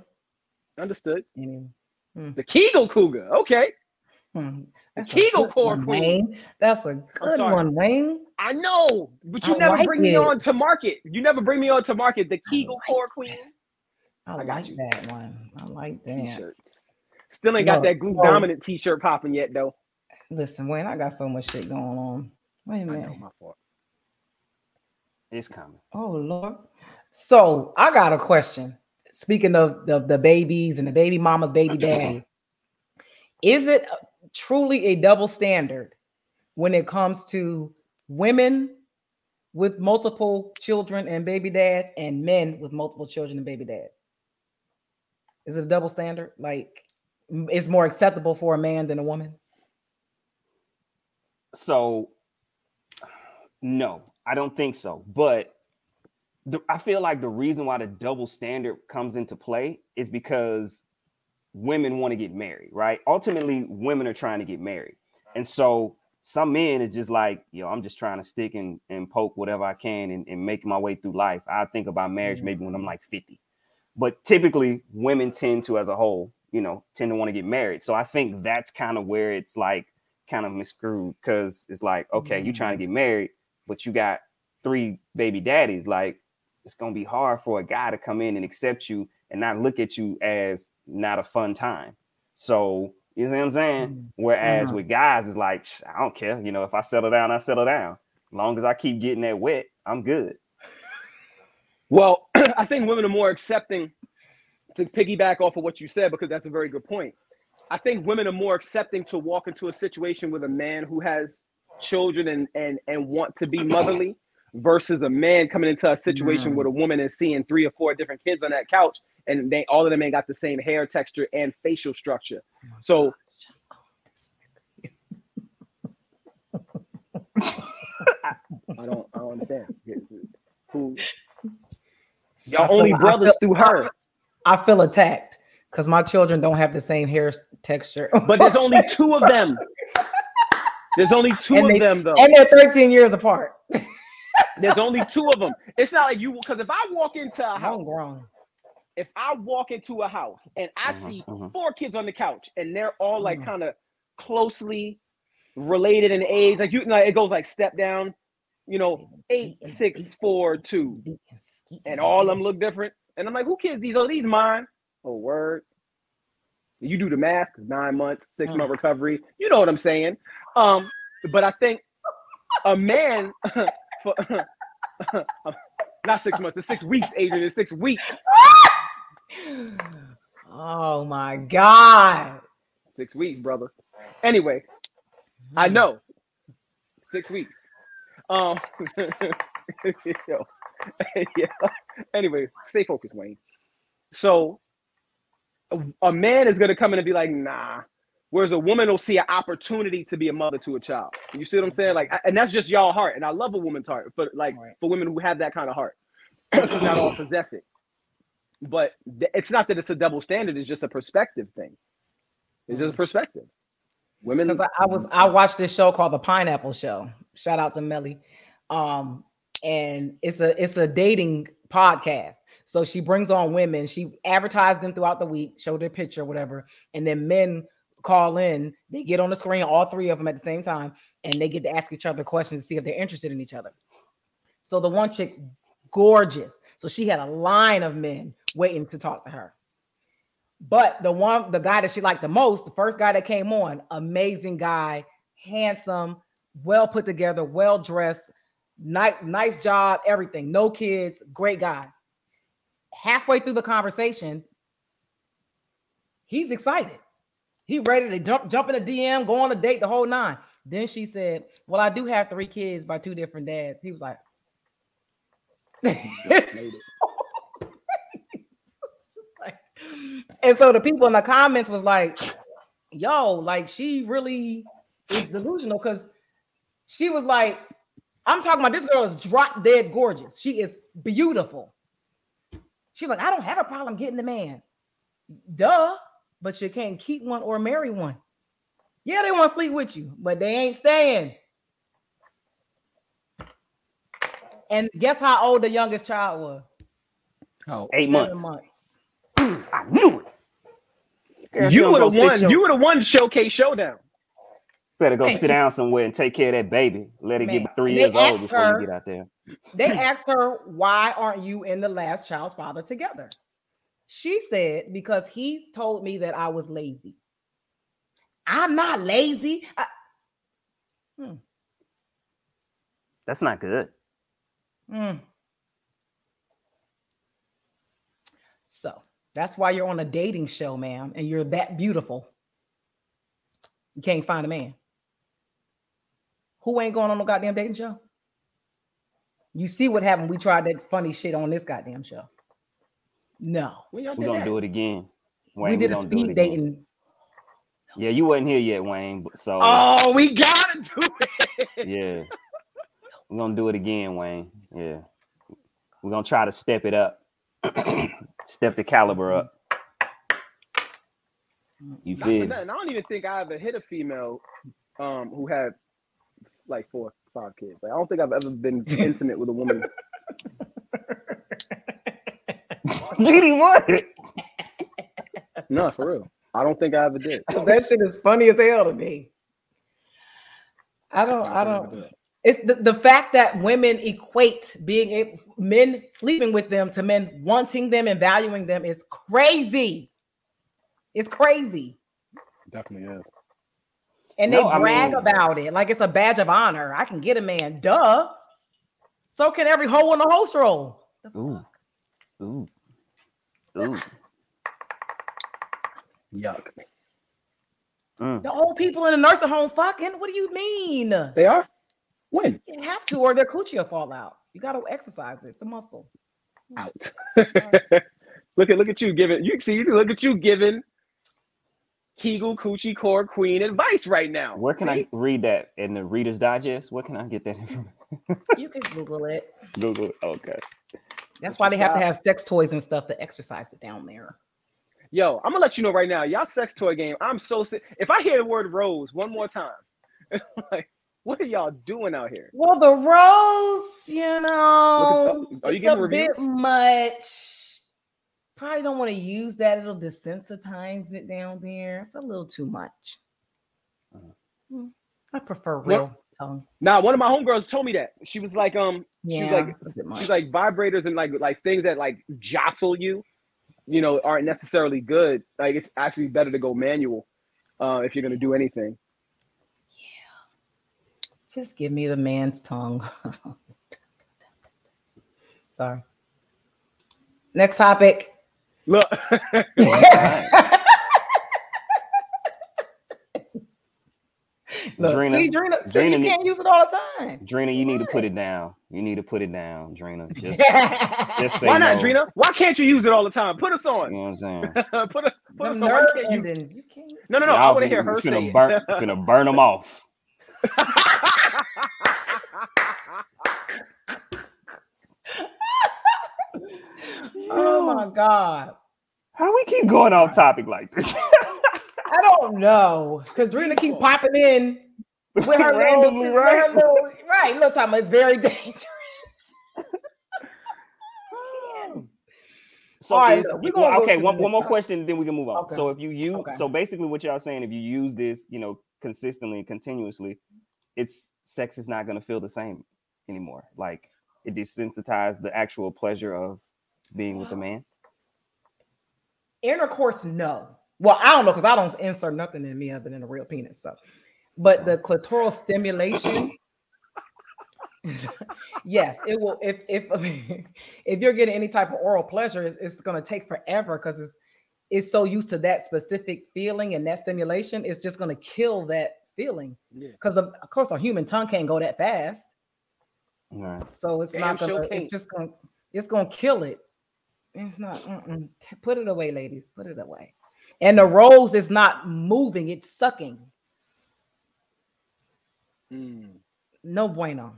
Understood. And, The Kegel Cougar. Okay. hmm, that's a Kegel core one, queen. Wayne. That's a good one, Wayne. I know, but you I never like bring me on to market. You never bring me on to market. The Kegel Core Queen I, I got like you. that one. I like that. t-shirts. Still ain't got that glue so- dominant t-shirt popping yet, though. Listen, Wayne, I got so much shit going on. Wait a I know, minute. my fault. It's coming. Oh Lord. So I got a question. Speaking of the, the babies and the baby mamas, baby mm-hmm. daddy, is it truly a double standard when it comes to women with multiple children and baby dads and men with multiple children and baby dads? Is it a double standard? Like it's more acceptable for a man than a woman? So, no, I don't think so. But the, I feel like the reason why the double standard comes into play is because women want to get married, right? Ultimately, women are trying to get married. And so some men are just like, yo, I'm just trying to stick and, and poke whatever I can and, and make my way through life. I think about marriage mm-hmm. maybe when I'm like 50. But typically, women tend to, as a whole, you know, tend to want to get married. So I think that's kind of where it's like kind of miscrewed because it's like, okay, you're trying to mm-hmm. get married, but you got three baby daddies. Like, it's gonna be hard for a guy to come in and accept you and not look at you as not a fun time. So you see what I'm saying? Whereas Mhm. with guys, it's like I don't care. You know, if I settle down, I settle down. As long as I keep getting that wet, I'm good. Well, I think women are more accepting to piggyback off of what you said because that's a very good point. I think women are more accepting to walk into a situation with a man who has children and and and want to be motherly versus a man coming into a situation Mm. with a woman and seeing three or four different kids on that couch and they all of them ain't got the same hair texture and facial structure. So I don't I don't understand. Who y'all I feel- only brothers feel- through her. I feel attacked because my children don't have the same hair texture. But there's only two of them. There's only two And of they- them though. and they're 13 years apart. There's only two of them. It's not like you because if I walk into a house, Homegrown. if I walk into a house and I Mhm, see mhm. four kids on the couch and they're all like Mhm. kind of closely related in age, like you know, it goes like step down, you know, eight, six, four, two, and all of them look different. And I'm like, who kids these? Oh, these mine. Oh, word. You do the math, nine months, six month recovery. You know what I'm saying. Um, but I think a man for not six months, it's six weeks, Adrian, it's six weeks. Oh my God. Six weeks, brother. Anyway, I know. Six weeks. Um yo. yeah. Anyway, stay focused, Wayne. So a, a man is gonna come in and be like, nah. Whereas a woman will see an opportunity to be a mother to a child. You see what I'm saying? Like, and that's just y'all heart. And I love a woman's heart, but like Right. for women who have that kind of heart, because not all possess it. But th- it's not that it's a double standard. It's just a perspective thing. It's just a perspective. Women, Because I, I was I watched this show called The Pineapple Show. Shout out to Melly. Um, and it's a it's a dating podcast. So she brings on women, she advertised them throughout the week, showed their picture, whatever, and then men call in, they get on the screen, all three of them at the same time, and they get to ask each other questions to see if they're interested in each other. So the one chick, gorgeous. So she had a line of men waiting to talk to her. But the one, the guy that she liked the most, the first guy that came on, amazing guy, handsome, well put together, well dressed, nice, nice job, everything. No kids, great guy. Halfway through the conversation, he's excited. He ready to jump, jump in a DM, go on a date, the whole nine. Then she said, Well, I do have three kids by two different dads. He was like, It's Made it. just like- and so the people in the comments was like, yo, like she really is delusional because she was like, I'm talking about this girl is drop dead gorgeous. She is beautiful. She's like, I don't have a problem getting the man. Duh, but you can't keep one or marry one. Yeah, they want to sleep with you, but they ain't staying. And guess how old the youngest child was? Oh, Eight Seven months. months. I knew it. Girl, you don't would go have sit won. your- You would have won Showcase Showdown. better go Man. sit down somewhere and take care of that baby. Let it Man, get three years old before her- you get out there. They asked her, Why aren't you and the last child's father together? She said, Because he told me that I was lazy. I'm not lazy. I- That's not good. Hmm. So that's why you're on a dating show, ma'am, and you're that beautiful. You can't find a man. Who ain't going on no goddamn dating show? You see what happened? We tried that funny shit on this goddamn show. No. We're did gonna that? do it again. Wayne, we did a gonna do it speed dating. Yeah, you wasn't here yet, Wayne. But so Oh, we gotta do it. yeah, we're gonna do it again, Wayne. Yeah, we're gonna try to step it up, step the caliber up. You Not for feel? nothing. I don't even think I ever hit a female um, who had like four, five kids. Like, I don't think I've ever been intimate with a woman. GD what? No, for real. I don't think I ever did. that shit is funny as hell to me. I don't, I don't. It's the, the fact that women equate being able, men sleeping with them to men wanting them and valuing them is crazy. It's crazy. Definitely is. And No, they I brag mean- about it like it's a badge of honor. I can get a man, duh. So can every hoe in the host role. Ooh, ooh, ooh. Yuck. Mm. The old people in the nursing home fucking. What do you mean? They are? When? You have to, or their coochie will fall out. You got to exercise it. It's a muscle. Out. look at look at you giving you see look at you giving Kegel Coochie Core Queen advice right now. Where can See? I read that in the Reader's Digest? Where can I get that information? You can Google it. Google. it. Okay. That's why they have to have sex toys and stuff to exercise it down there. Yo, I'm gonna let you know right now, y'all sex toy game. I'm so sick. If I hear the word rose one more time, like, what are y'all doing out here? Well, the rose, you know, Are you it's giving a reviews? bit much. Probably don't want to use that. It'll desensitize it down there. It's a little too much. Mm, I prefer What- real tongue. Now, one of my homegirls told me that she was like, um, Yeah, like, bit much. she's like vibrators and like like things that like jostle you, you know, aren't necessarily good. Like it's actually better to go manual, uh, if you're gonna do anything. Yeah, just give me the man's tongue. Sorry. Next topic. Look, Look, Drina- see, Drina, see, Drina you can't use it all the time. Drina, you need to put it down. You need to put it down, Drina. Just, just say why not, no. Drina? Why can't you use it all the time? Put us on. You on. know what I'm saying? put a, put The us on. Why can't you? You can't. No, no, no. I Y'all want to hear her say finna it. burn, finna burn them off. Oh my god. How we keep going off topic like this? I don't know. Because Drina keep popping in with her little, Randomly, with right? her little right. Little time it's very dangerous. So All right, if- look, we go okay, one, one more question, then we can move on. Okay. So if you use Okay. so basically what y'all saying, if you use this, you know, consistently and continuously, it's sex is not gonna feel the same anymore. Like it desensitized the actual pleasure of being with a man. Intercourse, no. Well, I don't know because I don't insert nothing in me other than a real penis. So, but the clitoral stimulation, yes, it will. If if if you're getting any type of oral pleasure, it's, it's going to take forever because it's it's so used to that specific feeling and that stimulation, it's just gonna kill that feeling. Yeah. Because of, of course, a human tongue can't go that fast. Right. So it's Damn not gonna. can't. It's just gonna. It's gonna kill it. It's not. mm-mm. Put it away, ladies. Put it away. And the rose is not moving. It's sucking. Mm. No bueno.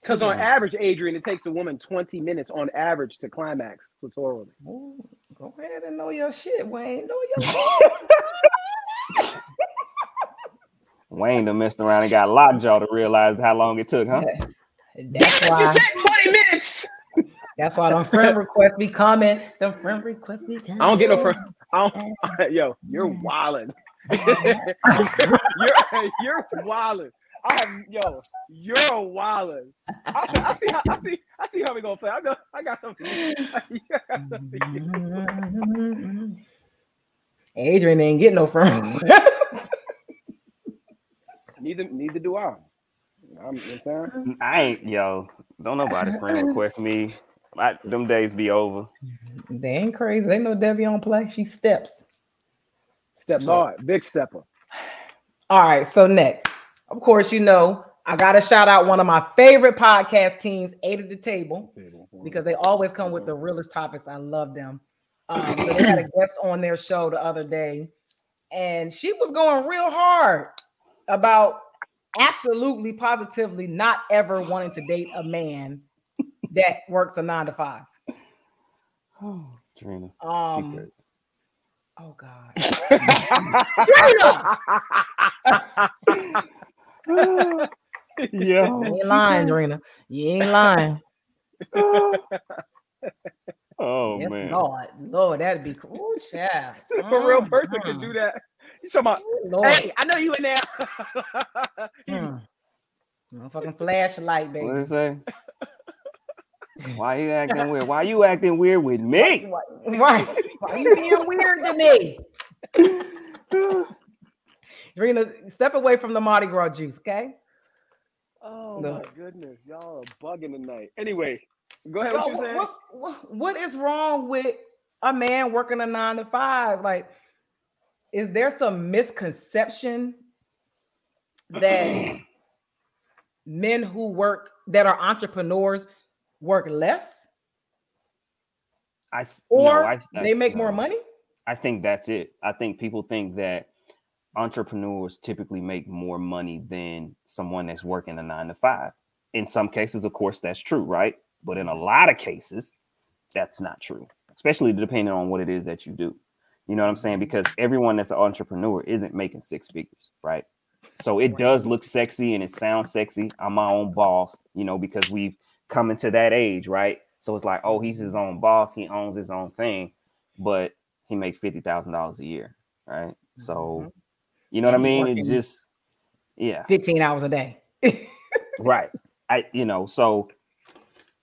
Because on average, Adrian, it takes a woman 20 minutes on average to climax clitorally. Ooh, go ahead and know your shit, Wayne. Know your shit. Wayne done messed around and got lockjaw to realize how long it took, huh? That's why. Said 20 minutes. That's why them friend requests be coming. Them friend requests be coming. I don't get no friend. I don't, yo, you're wildin'. you're you're wildin'. I have yo, you're wildin'. I, I see how I see I see how we gonna play. I got I got something. I something. Adrian ain't getting no friend. Neither neither do I. I'm, you know I'm saying? I ain't yo. Don't nobody friend request me. I, them days be over. they ain't crazy. They know Debbie on play. She steps. Steps hard, big stepper. All right. So next, of course, you know I gotta shout out one of my favorite podcast teams, Eight at the Table, because they always come with the realest topics. I love them. Um, so they had a guest on their show the other day, and she was going real hard about absolutely positively not ever wanting to date a man that works a nine to five. Trina. she Um, oh God. Yo. You ain't lying, Drina. You ain't lying. Oh yes, man. Lord. Lord, that'd be cool. Child. If a real person could do that. You talking about? Lord. Hey, I know you in there. Mm. Motherfucking flashlight, baby. What did it say? Why are you acting weird? Why are you acting weird with me? Right. Why are you being weird to me? Rena, step away from the Mardi Gras juice, okay? oh No. my goodness, y'all are bugging tonight. Anyway, go ahead. Yo, What you what- saying? what's- what- what is wrong with a man working a nine to five? Like, is there some misconception that men who work that are entrepreneurs work less I or no, I- I- they make more money? I think that's it. I think people think that entrepreneurs typically make more money than someone that's working a nine to five. In some cases, of course, that's true, right? But in a lot of cases, that's not true, especially depending on what it is that you do. You know what I'm saying? Because everyone that's an entrepreneur isn't making six figures, right? So it does look sexy and it sounds sexy. I'm my own boss, you know, because we've come to that age, right? So it's like, oh, he's mm-hmm. his own boss, he owns his own thing, but he makes fifty thousand dollars a year, right? So, mm-hmm. you know what I mean? It just, yeah, 15 hours a day. right. I, you know, so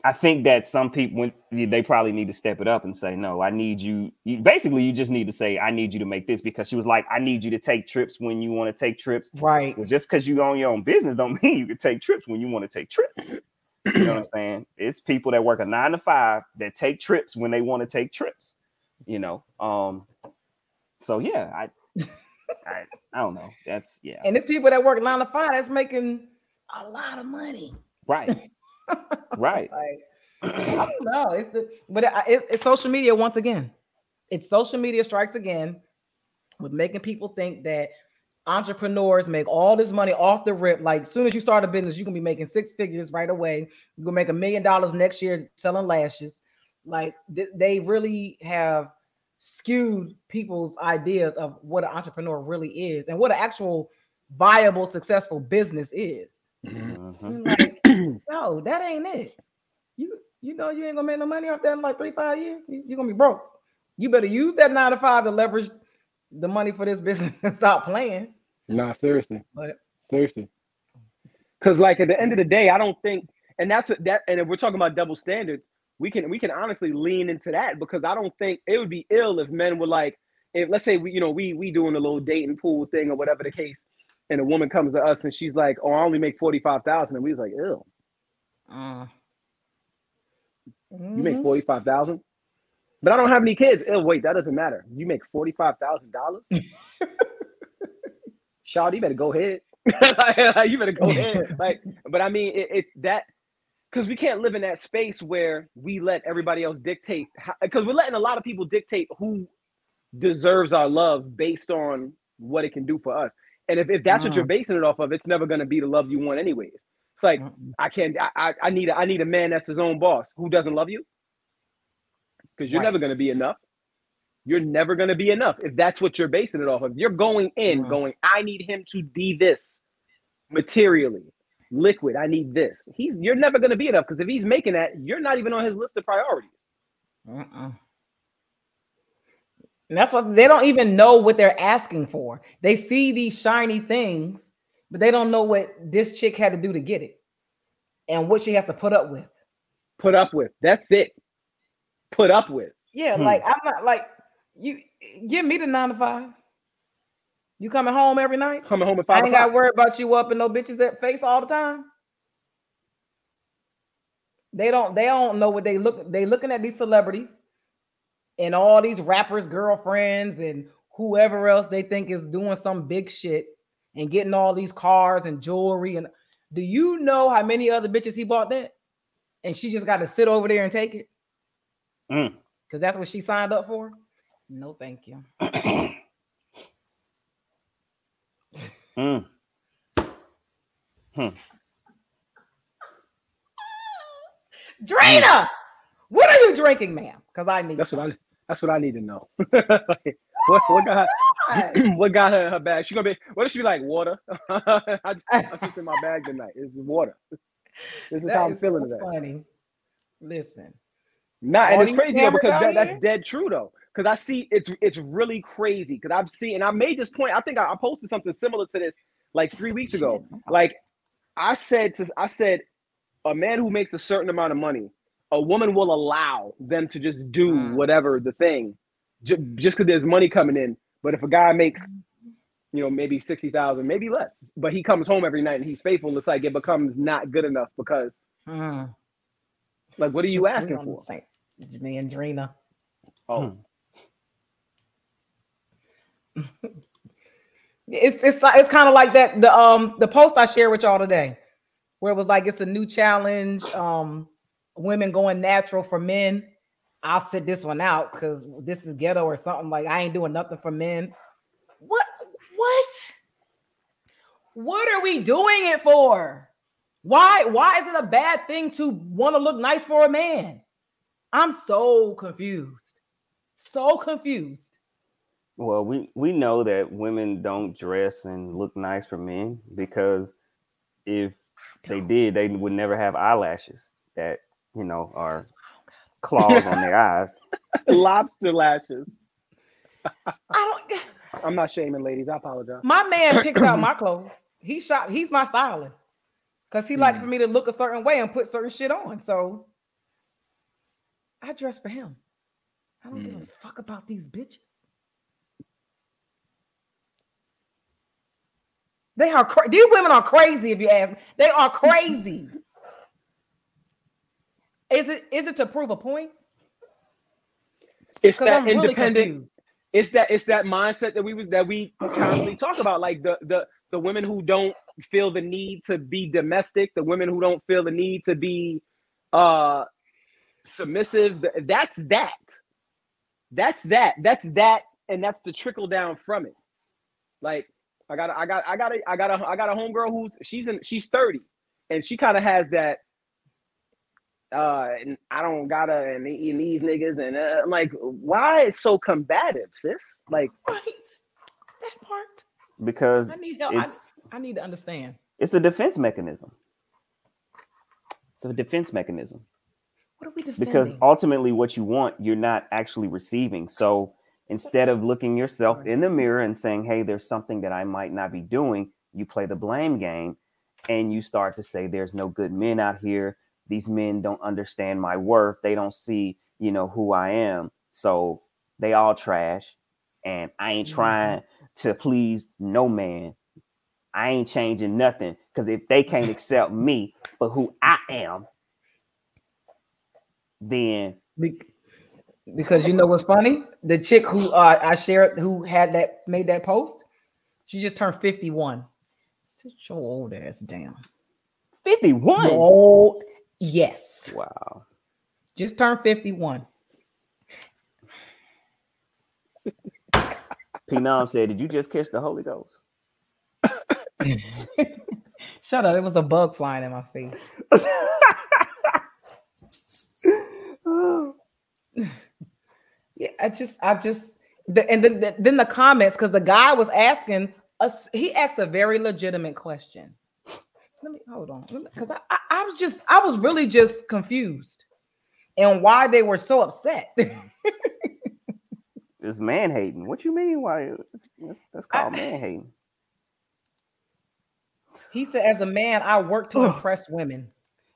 I think that some people they probably need to step it up and say, no, I need you. you basically, you just need to say, I need you to make this because she was like, I need you to take trips when you want to take trips. right. Well, just because you own your own business don't mean you can take trips when you want to take trips. You know what I'm saying? It's people that work a nine to five that take trips when they want to take trips. You know, um, so yeah, I, I, I don't know. That's yeah, And it's people that work nine to five that's making a lot of money. right, right. Like, I don't know. It's the but it, it, it's social media once again. It's social media strikes again with making people think that entrepreneurs make all this money off the rip. Like as soon as you start a business, you can be making six figures right away. You're gonna make a million dollars next year selling lashes. Like th- they really have skewed people's ideas of what an entrepreneur really is and what an actual viable, successful business is. Mhm. Like, no, that ain't it. You you know you ain't gonna make no money off that in like three, five years. You, you're gonna be broke. You better use that nine to five to leverage the money for this business and stop playing. Nah, seriously. But Seriously. Because like at the end of the day, I don't think, and that's that. And if we're talking about double standards, we can we can honestly lean into that because I don't think it would be ill if men were like, if let's say we you know we we doing a little dating pool thing or whatever the case, and a woman comes to us and she's like, oh, I only make forty five thousand, and we was like, ill, uh, you make mhm. forty five thousand. But I don't have any kids. Oh, wait, that doesn't matter. You make forty five thousand dollars. Shawty, you better go ahead. you better go ahead. Like, but I mean, it, it's that because we can't live in that space where we let everybody else dictate. Because we're letting a lot of people dictate who deserves our love based on what it can do for us. And if, if that's what you're Mm. basing it off of, it's never going to be the love you want, anyways. It's like Mm-mm. I can't. I, I I need a I need a man that's his own boss who doesn't love you because you're never going to be enough. You're never going to be enough if that's what you're basing it off of. You're going in, going, I need him to be this materially, liquid. I need this. He's you're never going to be enough because if he's making that, you're not even on his list of priorities. Uh-uh. And that's what they don't even know what they're asking for. They see these shiny things, but they don't know what this chick had to do to get it and what she has to put up with. Put up with. That's it. Put up with. Yeah, Hmm. like I'm not like you give me the nine to five. You coming home every night? Coming home at five. I ain't got to worry about you up in no bitches that face all the time. They don't they don't know what they look they looking at these celebrities and all these rappers girlfriends and whoever else they think is doing some big shit and getting all these cars and jewelry and do you know how many other bitches he bought that and she just got to sit over there and take it Mm. because that's what she signed up for no thank you Mm. Drina, what are you drinking ma'am because i need That's what I. That's what I need to know. Like, what, what got I- what got her in her bag? She gonna be. What if she be like water? I just, I'm just in my bag tonight. It's water. This is That how I'm is feeling so today. funny. Listen, Nah, All and it's crazy though because that, that's dead true though. Because I see it's it's really crazy. Because I've seen and I made this point. I think I, I posted something similar to this like three weeks ago. Like I said to I said, a man who makes a certain amount of money, a woman will allow them to just do Mm. whatever the thing, ju- just because there's money coming in. But if a guy makes, you know, maybe sixty thousand, maybe less, but he comes home every night and he's faithful, it's like it becomes not good enough because, Mm. like, what are you asking for? Me and Drina. Oh, It's it's it's kind of like that. The um the post I shared with y'all today, where it was like it's a new challenge. Um, women going natural for men. I'll sit this one out because this is ghetto or something. Like I ain't doing nothing for men. What what? What are we doing it for? Why why is it a bad thing to want to look nice for a man? I'm so confused. So confused. Well, we we know that women don't dress and look nice for men because if they did, they would never have eyelashes that you know are claws on their eyes. lobster lashes. I don't I'm not shaming ladies. I apologize. My man picks out my clothes. He shop. He's my stylist because he likes Mm. for me to look a certain way and put certain shit on. So I dress for him. I don't give a fuck about these bitches. They are cra- these women are crazy. If you ask me, they are crazy. is it is it to prove a point? It's that I'm independent. confused. it's that it's that mindset that we was that we constantly talk about, like the the the women who don't feel the need to be domestic, the women who don't feel the need to be uh submissive. That's that. That's that. That's that, and that's the trickle down from it. Like I got I got I got a I got a I got a homegirl who's she's in she's 30 and she kind of has that uh and I don't gotta and, and these niggas and uh, I'm like why it's so combative sis like Right. That part. because I need help. I, I need to understand. it's a defense mechanism. It's a defense mechanism What are we defending? because ultimately, what you want, you're not actually receiving. So instead of looking yourself in the mirror and saying, "Hey, there's something that I might not be doing," you play the blame game, and you start to say, "There's no good men out here. These men don't understand my worth. They don't see, you know, who I am. So they all trash, and I ain't Mhm. trying to please no man." I ain't changing nothing because if they can't accept me for who I am, then Because you know what's funny? The chick who uh, I shared who had that made that post, she just turned 51. Sit your old ass down. 51. Old, yes. Wow. Just turned 51. Phenom said, Did you just catch the Holy Ghost? Shut up. It was a bug flying in my face. Yeah, I just, I just, the, and then, then the comments because the guy was asking us, he asked a very legitimate question. Let me hold on, because I, I, I was just, I was really just confused, and why they were so upset. it's man hating. What you mean? Why? It's, it's, that's called man hating. He said, as a man, I work to impress women,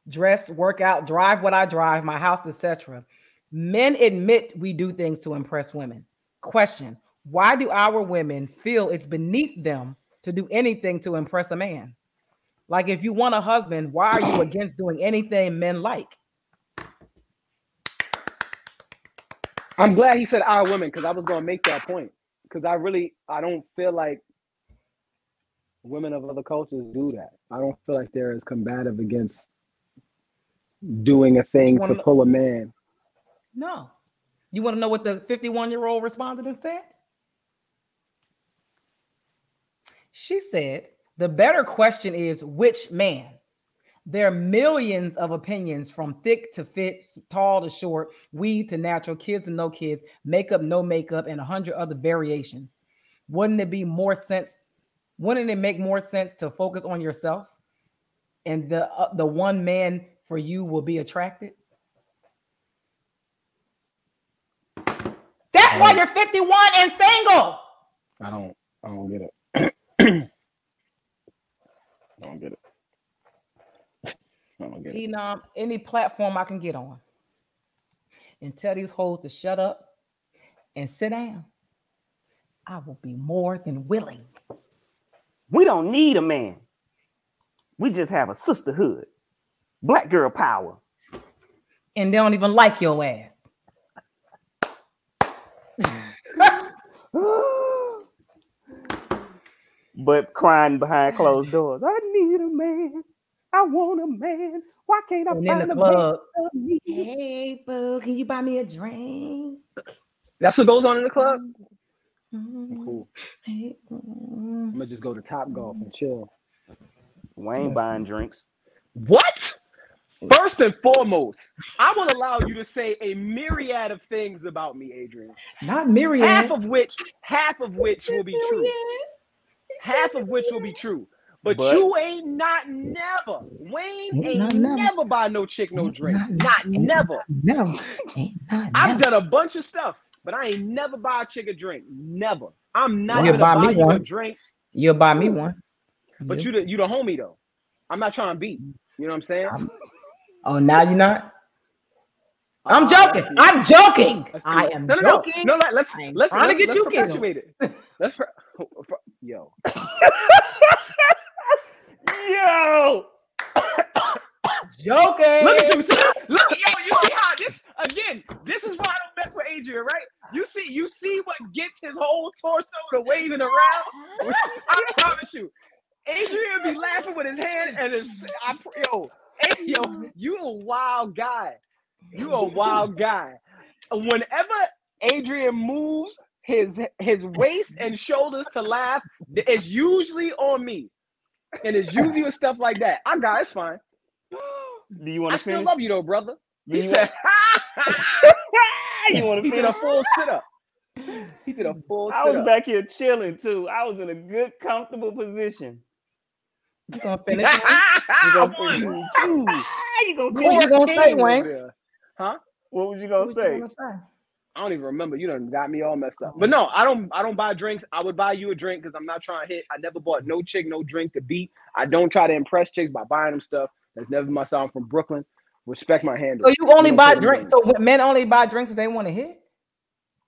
dress, work out, drive what I drive, my house, etc. Men admit we do things to impress women. Question Why do our women feel it's beneath them to do anything to impress a man? Like, if you want a husband, why are you against doing anything men like? I'm glad he said our women because I was gonna make that point. Because I really I don't feel like women of other cultures do that. I don't feel like they're as combative against doing a thing wanna pull a man. No. You want to know what the 51 year old responded and said? She said, The better question is which man? There are millions of opinions from thick to fit, tall to short, weed to natural, kids to no kids, makeup, no makeup, and a hundred other variations. Wouldn't it be more sense? Wouldn't it make more sense to focus on yourself and the uh, the one man for you will be attracted? That's why you're 51 and single. I don't I don't get it. I don't get it. I don't get it. Phenom, any platform I can get on and tell these hoes to shut up and sit down, I will be more than willing. We don't need a man. We just have a sisterhood. Black girl power. And they don't even like your ass. but crying behind closed doors. I need a man. I want a man. Why can't I And in find the a man? club, to love me? hey, boo, can you buy me a drink? That's what goes on in the club. Mm, Cool. hey. I'm gonna just go to Topgolf and chill. Wayne buying drinks. What? First and foremost, I will allow you to say a myriad of things about me, Adrian. Not myriad. Half of which, half of which will be true. Half of which will be true. But, But- you ain't not never. Wayne ain't never. never buy no chick no drink. not Not never. never. No, ain't not I've never. done a bunch of stuff, but I ain't never buy a chick a drink. Never. I'm not You'll gonna buy buy, me you a one. drink, You'll buy me one. but Yeah. you the you the homie though. I'm not trying to beat. You know what I'm saying? Oh, now you're not. I'm joking. let's. I'm joking. I am no, no, no, joking. no. Let, let's I ain't let's trying to let's, get let's you killed. perpetuate it. Let's per- yo. Yo! Joking. Look at you. See, look, yo, you see how this again? This is why I don't mess with Adrian, right? You see, you see what gets his whole torso to waving around. I promise you, Adrian be laughing with his hand and his. I, yo, hey, yo, you a wild guy. You a wild guy. Whenever Adrian moves his his waist and shoulders to laugh, it's usually on me, and it's usually with stuff like that. I got it, it's fine. Do you want I to still love you though, brother. Do He you said, you want he to did a full sit up. He did a full I was back here chilling too. I was in a good, comfortable position. You gonna finish? Wayne? You gonna One. finish? you gonna What finish? you gonna say, King Wayne? Huh? What was you gonna was you say? gonna say? I don't even remember. You done got me all messed up. Oh. But no, I don't. I don't buy drinks. I would buy you a drink because I'm not trying to hit. I never bought no chick, no drink to beat. I don't try to impress chicks by buying them stuff. That's never my style. I'm from Brooklyn. Respect my handle. So you only don't buy drinks. So men only buy drinks if they want to hit.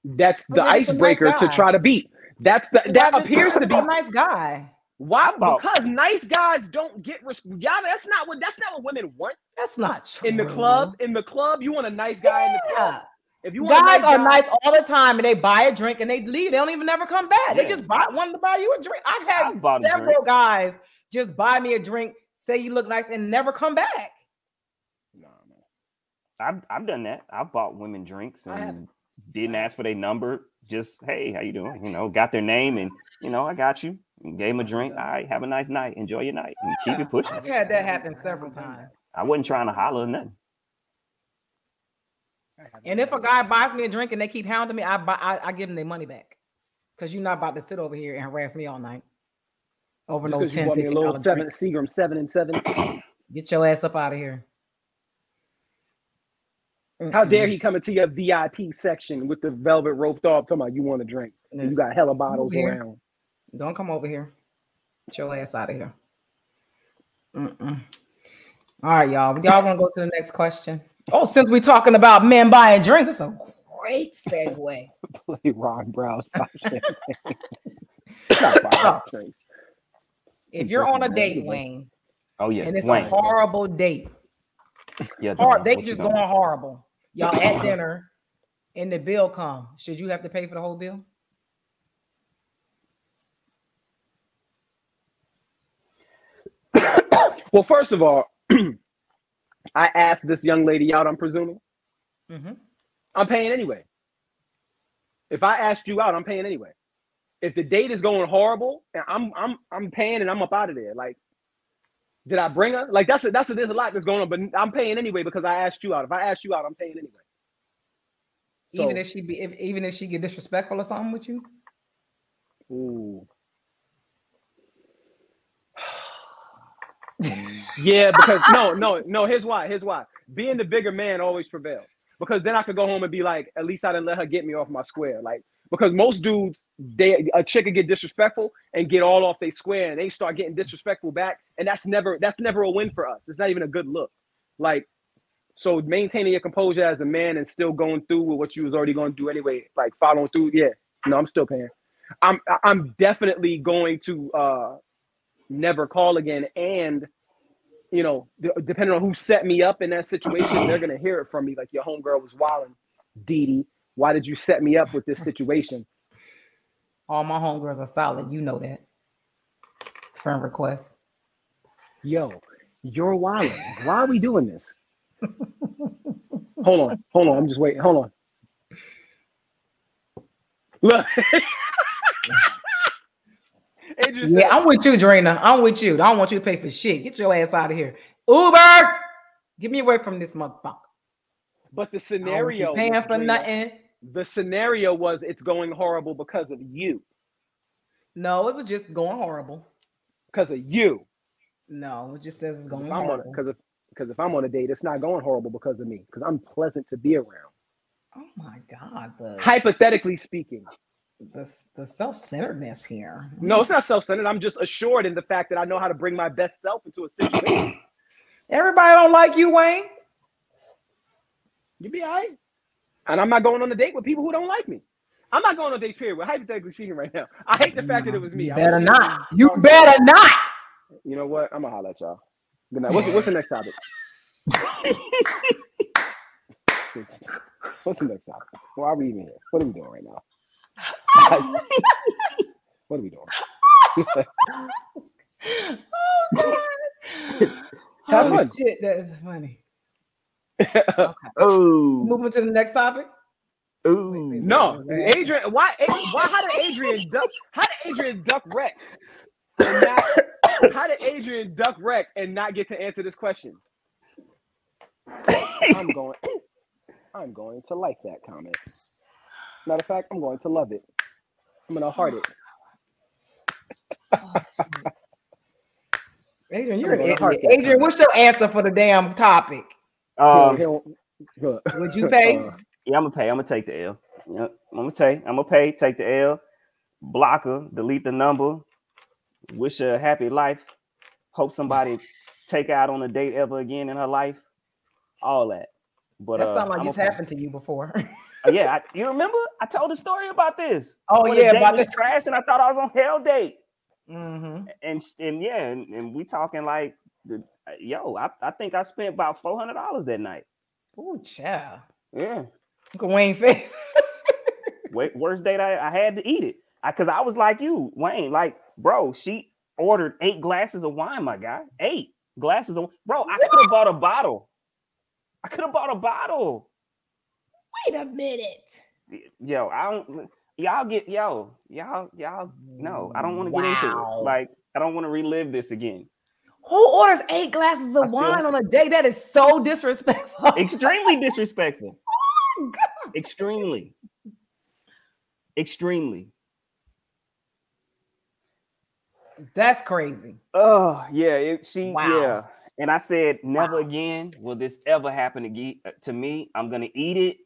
That's oh, the Well, maybe nice icebreaker to try to beat. That's the that appears to be a nice guy. Why about- because nice guys don't get res- y'all. That's not what that's not what women want That's not true. in the club. In the club, you want a nice guy in the club. Yeah. If you want Guys nice are guy- nice all the time, and they buy a drink and they leave. They don't even never come back. They just buy wanted to buy you a drink. I've had several guys just buy me a drink, say you look nice, and never come back. Nah, man. I've I've done that. I've bought women drinks and didn't ask for their number. Just hey, how you doing? You know, got their name and you know, I got you. And gave him a drink. All right, have a nice night. Enjoy your night and keep it pushing. I've had that happen several times. I wasn't trying to holler or nothing. And if a guy buys me a drink and they keep hounding me, I buy, I, I give them their money back. Cause you're not about to sit over here and harass me all night over Just no 'cause you me a little seven drink. Seagram seven and seven. Get your ass up out of here. How dare he come into your VIP section with the velvet roped off, talking about you want a drink. And you got hella bottles around. Don't come over here. Get your ass out of here. Mm-mm. All right, y'all. Y'all want to go to the next question? Oh, since we're talking about men buying drinks, it's a great segue. Play Ron Browz pop champagne. Not pop drinks. If you're on a date. Wayne, Oh yeah, and it's Wayne. a horrible date, Yeah, hor- they just going horrible. Y'all at dinner, and the bill come. Should you have to pay for the whole bill? Well, first of all, I asked this young lady out, I'm presuming. Mm-hmm. I'm paying anyway. If I asked you out, I'm paying anyway. If the date is going horrible, and I'm I'm I'm paying and I'm up out of there. Like, did I bring her? Like that's a, that's a, there's a lot that's going on, but I'm paying anyway because I asked you out. If I asked you out, I'm paying anyway. So, Even if she be, if, even if she get disrespectful or something with you, ooh. Yeah, because no, no, no. Here's why. Here's why. Being the bigger man always prevails. Because then I could go home and be like, at least I didn't let her get me off my square. Like, because most dudes, they a chick could get disrespectful and get all off their square, and they start getting disrespectful back, and that's never that's never a win for us. It's not even a good look. Like, so maintaining your composure as a man and still going through with what you was already going to do anyway, like following through. Yeah, no, I'm still paying. I'm I'm definitely going to uh never call again and you know d- depending on who set me up in that situation they're gonna hear it from me like your homegirl was wilding Dee Dee why did you set me up with this situation all my homegirls are solid. You know that. Friend request. yo you're wilding why are we doing this hold on hold on I'm just waiting hold on look Adrian said, Yeah, I'm with you, Drina. I'm with you. I don't want you to pay for shit. Get your ass out of here. Uber, get me away from this motherfucker. but the I don't want you scenario paying was, for Drina, nothing. the scenario was it's going horrible because of you No, it was just going horrible. because of you No, it just says it's going horrible. because if because if I'm on a date, it's not going horrible because of me because I'm pleasant to be around. Oh my god, the Hypothetically speaking, the, the self-centeredness here. Mm-hmm. no, it's not self-centered. I'm just assured in the fact that I know how to bring my best self into a situation. Everybody don't like you, Wayne. you be all right. And I'm not going on a date with people who don't like me. I'm not going on dates. Period. We're hypothetically speaking right now. I hate the mm-hmm. fact that it was me. You I better wish- not. You better not. You know what? I'm gonna holler at y'all. Good night. What's, the- what's the next topic? what's the next topic? Why are we even here? What are we doing right now? what are we doing? Have oh fun. shit, that's funny. Oh, Moving to the next topic. ooh. No, Adrian. Why? Why? How did Adrian duck? How did Adrian duck wreck? And not, how did Adrian duck wreck and not get to answer this question? I'm going. I'm going to like that comment. Matter of fact, I'm going to love it. I'm gonna heart it. Adrian, you're an gonna heart idiot. Adrian, what's your answer for the damn topic? Um, He don't- look. Would you pay? Uh, yeah, I'm gonna pay. I'm gonna take the L. Yep, I'm gonna take. I'm gonna pay. Take the L. Block her. Delete the number. Wish her a happy life. Hope somebody take out on a date ever again in her life. All that. But That uh, sounds like I'ma it's pay. happened to you before. Yeah, I, you remember? I told a story about this. Oh, When yeah, the about was the- trash, and I thought I was on hell date. mm-hmm. And and yeah, and, and we talking like, the, yo, I, I think I spent about four hundred dollars that night. Oh, child. Yeah, Look at Wayne face. Wait, worst date I, I had to eat it. I cause I was like you, Wayne, like, bro, she ordered eight glasses of wine, my guy. Eight glasses of bro. I could have bought a bottle. I could have bought a bottle. Wait a minute. Yo, I don't y'all get yo, y'all, y'all no, I don't want to get into it. Like, I don't want to relive this again. Who orders eight glasses of still- wine on a day? That is so disrespectful. Extremely disrespectful. Oh, Extremely. Extremely. That's crazy. Oh yeah, it, she Wow. yeah. And I said, never Wow. again will this ever happen again uh, to me. I'm gonna eat it.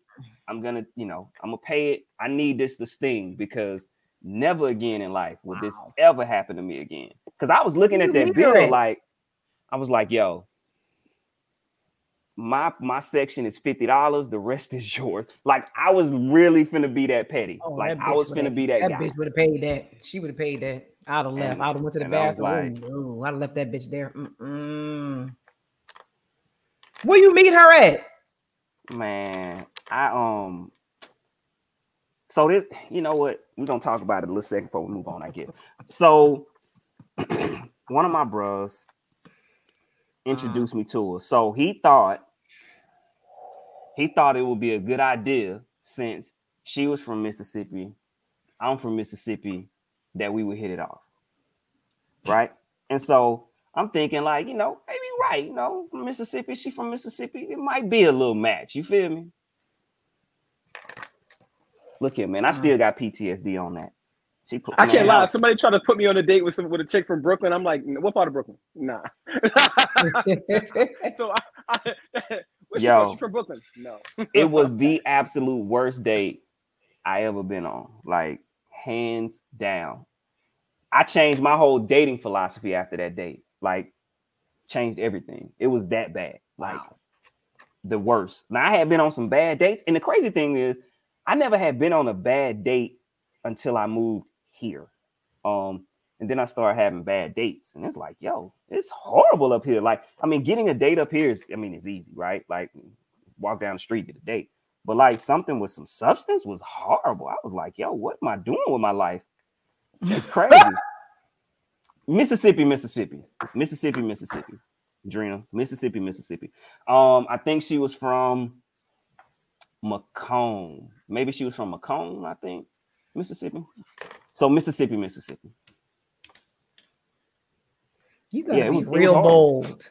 I'm gonna, you know, I'm gonna pay it. I need this to sting because never again in life will this ever happen to me again. Because I was looking at that bill like, I was like, yo, my my section is fifty dollars. The rest is yours. Like I was really finna be that petty. Oh, like that I was finna be that, That guy. bitch would have paid that. She would have paid that. I'd have left. I'd have went to the and I was bathroom. Ooh, I'd have left that bitch there. Mm-mm. Where you meet her at? Man, I um. So this, you know what? We're gonna talk about it a little second before we move on, I guess. So, one of my bros introduced me to her. So he thought he thought it would be a good idea since she was from Mississippi, I'm from Mississippi, that we would hit it off, right? And so I'm thinking, like, you know, maybe right, you know, from Mississippi, she from Mississippi, it might be a little match. You feel me? Look here, man. I mm. still got PTSD on that. She put I can't lie. Somebody tried to put me on a date with some with a chick from Brooklyn. I'm like, what part of Brooklyn? Nah. so I, I Yo. She from Brooklyn? No. it was the absolute worst date I ever been on. Like hands down. I changed my whole dating philosophy after that date. Like changed everything. It was that bad. Like the worst. Now I had been on some bad dates, and the crazy thing is, I never had been on a bad date until I moved here. Um, and then I started having bad dates, and it's like, yo, it's horrible up here. Like, I mean, getting a date up here is, I mean, it's easy, right? Like, walk down the street, get a date. But like something with some substance was horrible. I was like, yo, what am I doing with my life? It's crazy. Mississippi, Mississippi, Mississippi, Mississippi, Drina, Mississippi, Mississippi. Um, I think she was from McComb. Maybe she was from McComb, I think, Mississippi. So Mississippi, Mississippi. You gotta Yeah, it be was- it real bold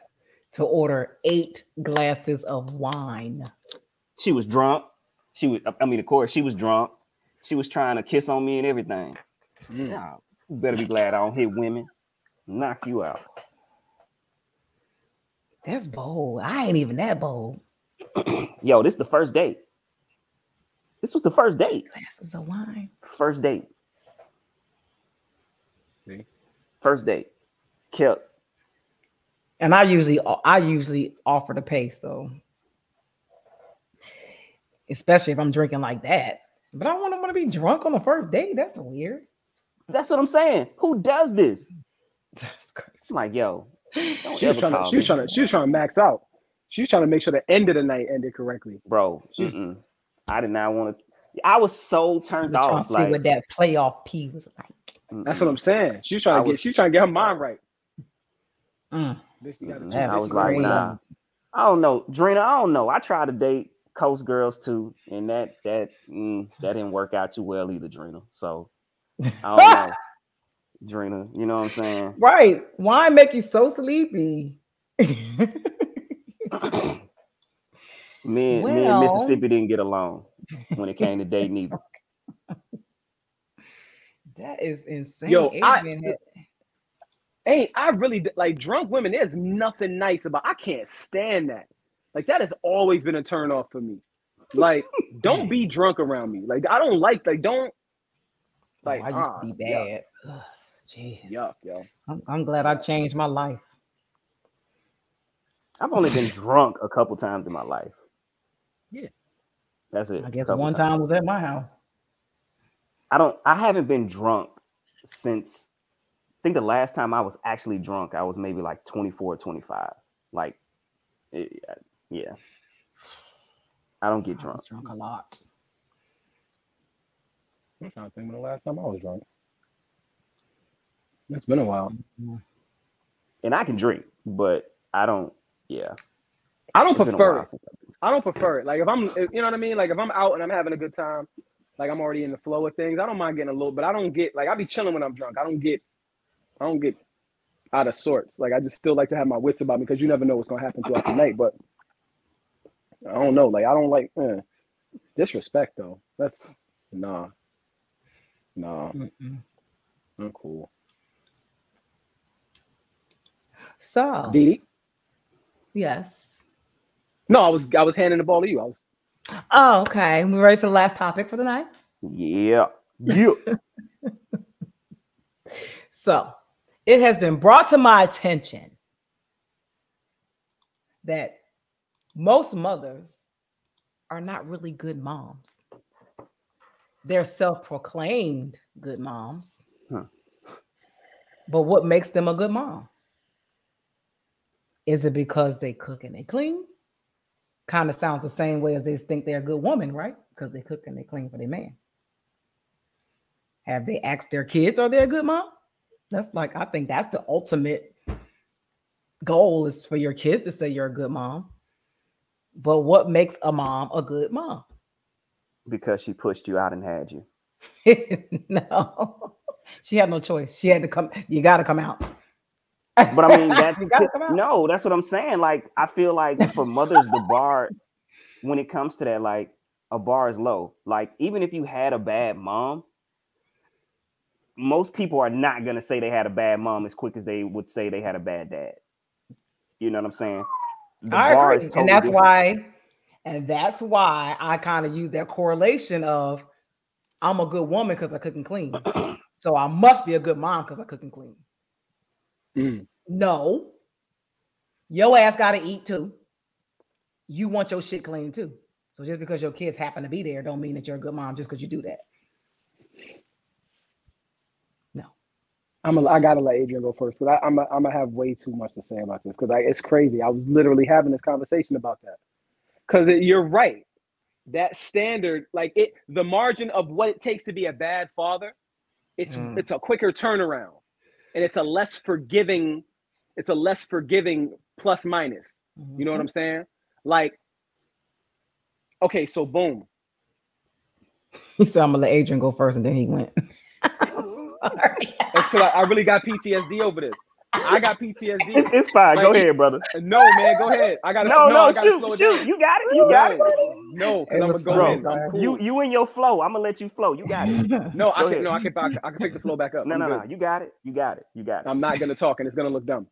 to order eight glasses of wine. She was drunk. She was, I mean, of course, she was drunk. She was trying to kiss on me and everything. Mm. Yeah, you better be glad I don't hit women. Knock you out. That's bold. I ain't even that bold. Yo, this is the first date. This was the first date. Glasses of wine. First date. See? First date. Kept. And I usually I usually offer to pay, so especially if I'm drinking like that. But I want to want to be drunk on the first date. That's weird. That's what I'm saying. Who does this? That's crazy. It's like, yo, don't She was trying to. She was trying to. She was trying to max out. She was trying to make sure the end of the night ended correctly. bro. Mm-mm. I did not want to. I was so turned We're off. to see Like, what that playoff P was like. That's mm-mm. what I'm saying. She was trying I to get. was- She was trying to get her mind right. Mm. That's I was like, crazy. nah. I don't know, Drina. I don't know. I tried to date coast girls too, and that that mm, that didn't work out too well either, Drina. So I don't know, Drina. You know what I'm saying? Right. Wine make you so sleepy. Me and, me and Mississippi didn't get along when it came to dating either. that is insane. Yo, I- had- Hey, I really like drunk women. There's nothing nice about. I can't stand that. Like that has always been a turn off for me. Like, don't be drunk around me. Like, I don't like. Like, don't. oh, Like, I used ah, to be bad. Ugh, Jeez. Yuck, yo. I'm, I'm glad I changed my life. I've only been drunk a couple times in my life. Yeah. That's it. I guess couple one times. time was at my house. I don't. I haven't been drunk since. I think the last time I was actually drunk, I was maybe like 24, 25. Like, it- yeah. I don't get I drunk. was drunk a lot. I'm trying to think when the last time I was drunk. It's been a while. And I can drink, but I don't. Yeah, I don't it's been a prefer it. I- I don't prefer it. Like if I'm, if- you know what I mean. Like if I'm out and I'm having a good time, like I'm already in the flow of things. I don't mind getting a little, but I don't get like I be chilling when I'm drunk. I don't get, I don't get out of sorts. Like I just still like to have my wits about me because you never know what's gonna happen throughout the night. But I don't know. Like I don't like eh. disrespect though. That's nah, nah. Mm-mm. I'm cool. So Dee Dee? yes. No, I was I was handing the ball to you. I was Oh, okay. We ready for the last topic for the night? Yeah, yeah. So it has been brought to my attention that most mothers are not really good moms. They're self-proclaimed good moms. Huh. But what makes them a good mom? Is it because they cook and they clean? Kind of sounds the same way as they think they're a good woman, right? Because they cook and they clean for their man. Have they asked their kids, are they a good mom? That's like, I think that's the ultimate goal is for your kids to say you're a good mom. But what makes a mom a good mom? because she pushed you out and had you. no, she had no choice. She had to come. You got to come out. But I mean, that's You gotta come out. no, that's what I'm saying. Like, I feel like for mothers, the bar, when it comes to that, like, a bar is low. Like, even if you had a bad mom, most people are not gonna say they had a bad mom as quick as they would say they had a bad dad. You know what I'm saying? The I bar agree. is and that's different. why, and that's why I kind of use that correlation of I'm a good woman because I cook and clean. so I must be a good mom because I cook and clean. Mm. No. Your ass gotta eat too. You want your shit clean too. So just because your kids happen to be there, don't mean that you're a good mom just because you do that. No. I'm a, I gotta let Adrian go first because I'm a, I'm gonna have way too much to say about this because it's crazy. I was literally having this conversation about that because you're right. That standard, like it, the margin of what it takes to be a bad father, it's Mm. it's a quicker turnaround, and it's a less forgiving, it's a less forgiving plus minus. You know what mm-hmm. I'm saying? Like, okay, so boom, He said I'm gonna let Adrian go first, and then he went. That's because I, I really got PTSD over this. I got PTSD. It's, it's fine. Go ahead, brother. No, man, go ahead. I gotta No, no, I gotta slow shoot, shoot. down. You got it. You got it. No, because It I'm gonna go fun, in. I'm cool. You you in your flow. I'm gonna let you flow. You got it. no, I Go can ahead. no, I can I can, I can pick the flow back up. No, I'm no, good. no. You got it. You got it. You got it. I'm not gonna talk, and it's gonna look dumb.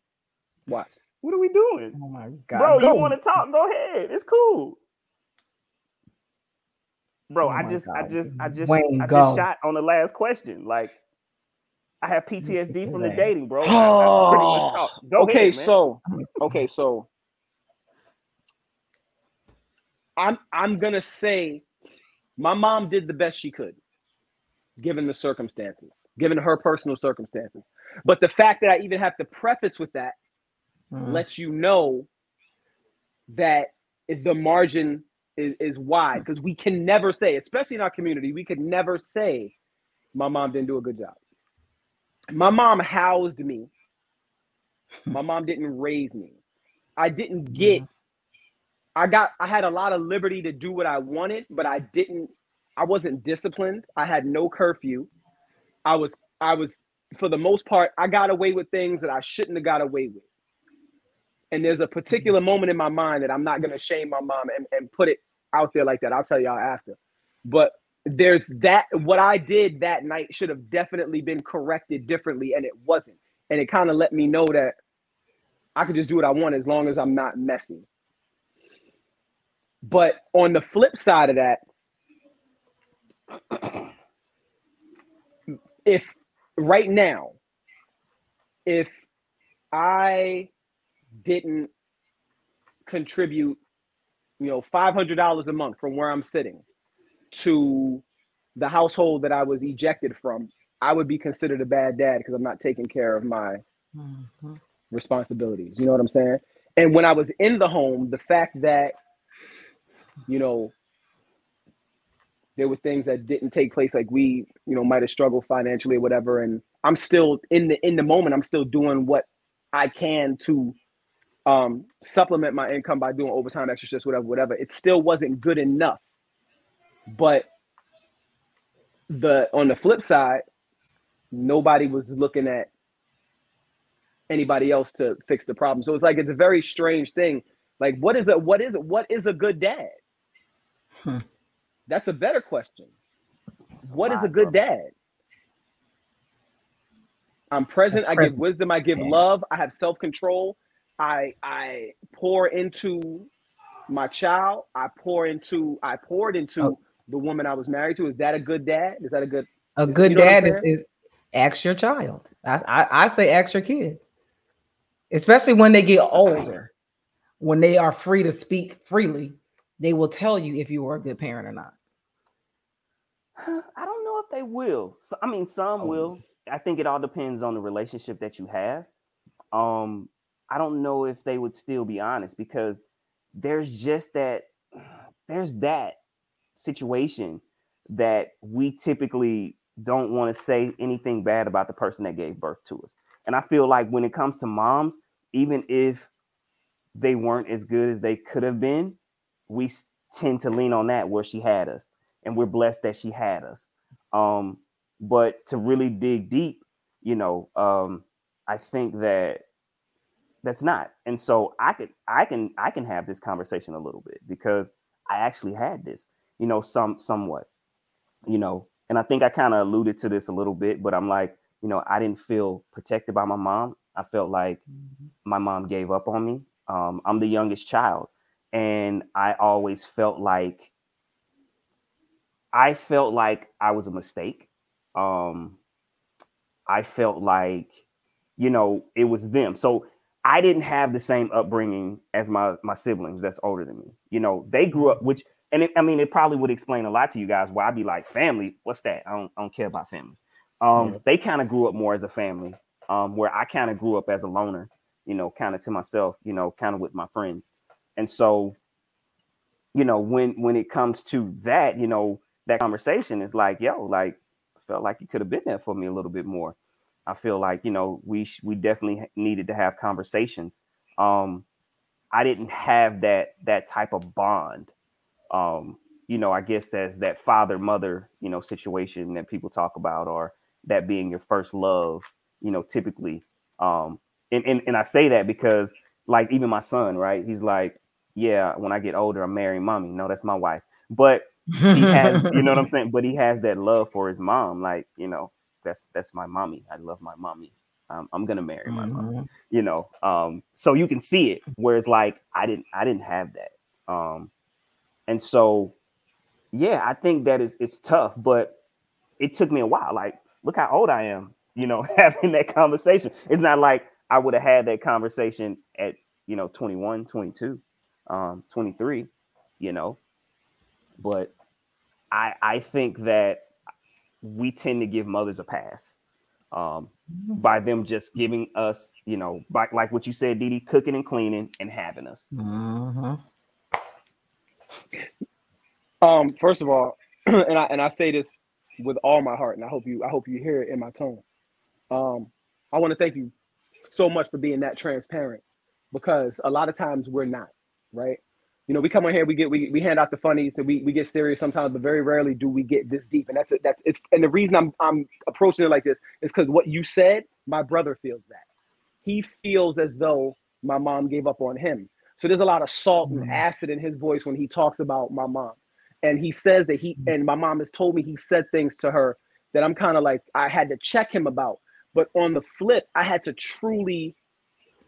What? What are we doing? oh my god, Bro, Go. you want to talk? Go ahead. It's cool. Bro, Oh I my just, I just, I just, Wayne, I go. just shot on the last question. Like, I have PTSD from the dating, bro. I, I pretty much talk. Go okay, ahead, so okay, so I'm I'm gonna say my mom did the best she could, given the circumstances, given her personal circumstances. But the fact that I even have to preface with that Mm. lets you know that the margin is, is wide because we can never say, especially in our community, we could never say my mom didn't do a good job. My mom housed me. Hmm. My mom didn't raise me. I didn't get I got I had a lot of liberty to do what I wanted, but I didn't I wasn't disciplined. I had no curfew. I was I was for the most part I got away with things that I shouldn't have got away with. And there's a particular hmm. moment in my mind that I'm not going to shame my mom and, and put it out there like that. I'll tell y'all after. But there's that what I did that night should have definitely been corrected differently and it wasn't. And it kind of let me know that I could just do what I want as long as I'm not messy. But on the flip side of that, if right now, if I didn't contribute, you know, $500 a month from where I'm sitting to the household that I was ejected from, I would be considered a bad dad because I'm not taking care of my Mhm. responsibilities. You know what I'm saying? And when I was in the home, the fact that, you know, there were things that didn't take place like we you know might have struggled financially or whatever and i'm still in the in the moment i'm still doing what i can to um supplement my income by doing overtime extra shifts whatever whatever it still wasn't good enough but the on the flip side nobody was looking at anybody else to fix the problem so it's like it's a very strange thing like what is a what is what is a good dad Hmm. that's a better question It's what is lot, a good bro. dad? I'm present. I give present wisdom. I give dad. love. I have self control. I I pour into my child. I pour into. I poured into Oh. The woman I was married to. Is that a good dad? Is that a good? A good You know dad is, saying? is ask your child. I, I I say ask your kids, especially when they get older, when they are free to speak freely. They will tell you if you were a good parent or not. I don't know if they will. So, I mean, some Oh. will. I think it all depends on the relationship that you have. Um, I don't know if they would still be honest because there's just that there's that situation that we typically don't want to say anything bad about the person that gave birth to us. And I feel like when it comes to moms, even if they weren't as good as they could have been, we tend to lean on that where she had us and we're blessed that she had us. Um, but to really dig deep, you know, um, I think that that's not. And so I could, I can, I can have this conversation a little bit because I actually had this, you know, some, somewhat, you know, and I think I kind of alluded to this a little bit, but I'm like, you know, I didn't feel protected by my mom. I felt like my mom gave up on me. Um, I'm the youngest child, and I always felt like I felt like I was a mistake. Um, I felt like, you know, it was them. So I didn't have the same upbringing as my my siblings that's older than me. You know, they grew up, which, and it, I mean, it probably would explain a lot to you guys why I'd be like, family, what's that? I don't, I don't care about family. Um, Yeah. They kind of grew up more as a family, um, where I kind of grew up as a loner, you know, kind of to myself, you know, kind of with my friends. And so, you know, when when it comes to that, you know, that conversation is like, yo, like, I felt like you could have been there for me a little bit more. I feel like you know we sh- we definitely needed to have conversations. Um, I didn't have that that type of bond. Um, you know, I guess as that father mother you know situation that people talk about, or that being your first love. You know, typically, um, and and and I say that because like even my son, right? He's like, yeah, when I get older, I'm marrying mommy. No, that's my wife. But he has, you know what I'm saying? But he has that love for his mom. Like, you know, that's that's my mommy. I love my mommy. Um, I'm gonna marry my mom. Mhm. You know, um, so you can see it. Whereas, like, I didn't, I didn't have that. Um, and so, yeah, I think that is it's tough, but it took me a while. Like, look how old I am. You know, having that conversation. It's not like I would have had that conversation at you know 21, 22, um, 23. You know, but I I think that we tend to give mothers a pass um, by them just giving us, you know, by, like what you said, Dee Dee, cooking and cleaning and having us. Mhm. Um, first of all, and I and I say this with all my heart, and I hope you I hope you hear it in my tone. Um, I want to thank you so much for being that transparent because a lot of times we're not, right? You know, we come on here, we get we, we hand out the funnies and we, we get serious sometimes, but very rarely do we get this deep. And that's it. That's it's and the reason I'm I'm approaching it like this is because what you said, my brother feels that. He feels as though my mom gave up on him. So there's a lot of salt and Mhm. acid in his voice when he talks about my mom. And he says that he and my mom has told me he said things to her that I'm kind of like I had to check him about. But on the flip, I had to truly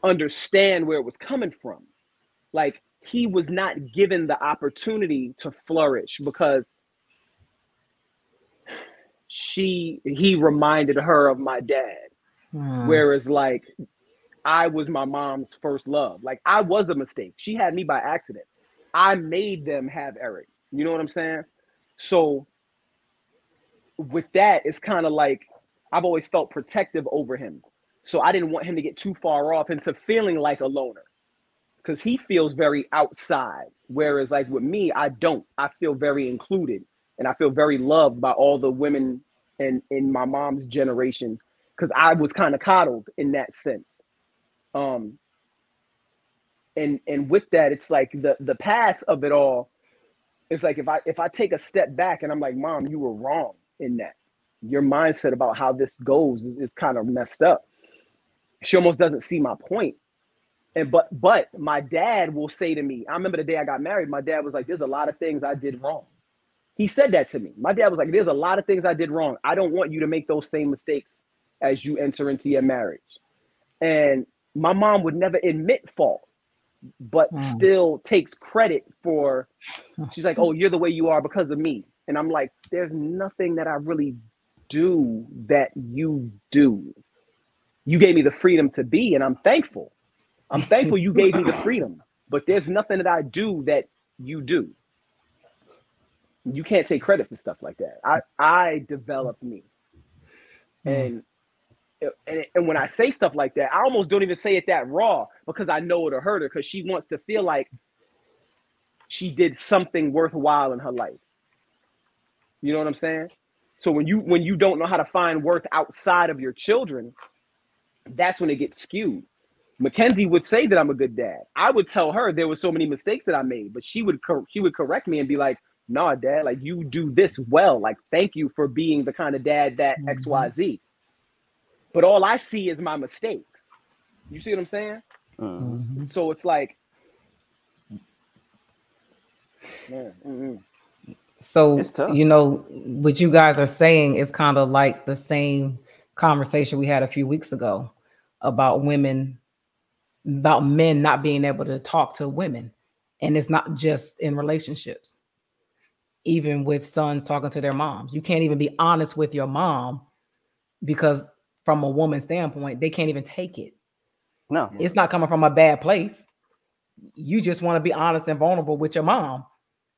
understand where it was coming from. Like he was not given the opportunity to flourish because she he reminded her of my dad Mhm. whereas like i was my mom's first love. Like i was a mistake. She had me by accident. I made them have eric. You know what i'm saying? So with that it's kind of like i've always felt protective over him. So i didn't want him to get too far off into feeling like a loner. Because he feels very outside whereas like with me i don't. I feel very included and I feel very loved by all the women in in my mom's generation. Because I was kind of coddled in that sense. Um, and and with that, it's like the the past of it all. It's like if I if I take a step back and I'm like, Mom, you were wrong in that. Your mindset about how this goes is, is kind of messed up. She almost doesn't see my point. And but but my dad will say to me, I remember the day I got married, my dad was like, There's a lot of things I did wrong. He said that to me. My dad was like, There's a lot of things I did wrong. I don't want you to make those same mistakes as you enter into your marriage. And my mom would never admit fault but Mm. still takes credit for she's like oh you're the way you are because of me. And i'm like there's nothing that i really do that you do. You gave me the freedom to be and i'm thankful. I'm thankful you gave me the freedom but there's nothing that i do that you do. You can't take credit for stuff like that. I i developed me. And and, and when I say stuff like that, I almost don't even say it that raw because I know it'll hurt her because she wants to feel like she did something worthwhile in her life. You know what I'm saying? So when you when you don't know how to find worth outside of your children, that's when it gets skewed. Mackenzie would say that I'm a good dad. I would tell her there were so many mistakes that I made, but she would cor- she would correct me and be like, "Nah, dad, like you do this well. Like thank you for being the kind of dad that Mhm. XYZ." But all I see is my mistakes. You see what I'm saying? Mhm. Mhm. So it's like man, mm-mm. So you know what you guys are saying is kind of like the same conversation we had a few weeks ago about women, about men not being able to talk to women, and it's not just in relationships. Even with sons talking to their moms, you can't even be honest with your mom because, from a woman's standpoint, they can't even take it. No, It's not coming from a bad place. You just want to be honest and vulnerable with your mom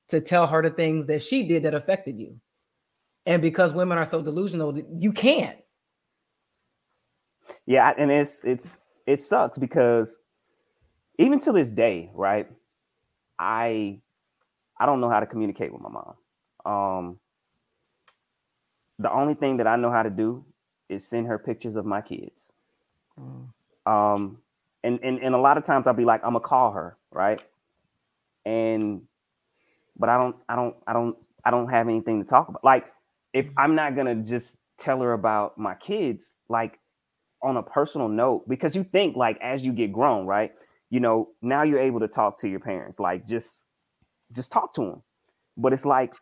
to tell her the things that she did that affected you. And because women are so delusional, you can't. Yeah, and it's it's it sucks because even to this day, right? I I don't know how to communicate with my mom. Um the only thing that I know how to do is send her pictures of my kids. Um and and, and a lot of times I'll be like, I'm gonna call her, right? And but I don't I don't I don't I don't have anything to talk about. Like if I'm not gonna just tell her about my kids, like on a personal note because you think like as you get grown right you know now you're able to talk to your parents like just just talk to them but it's like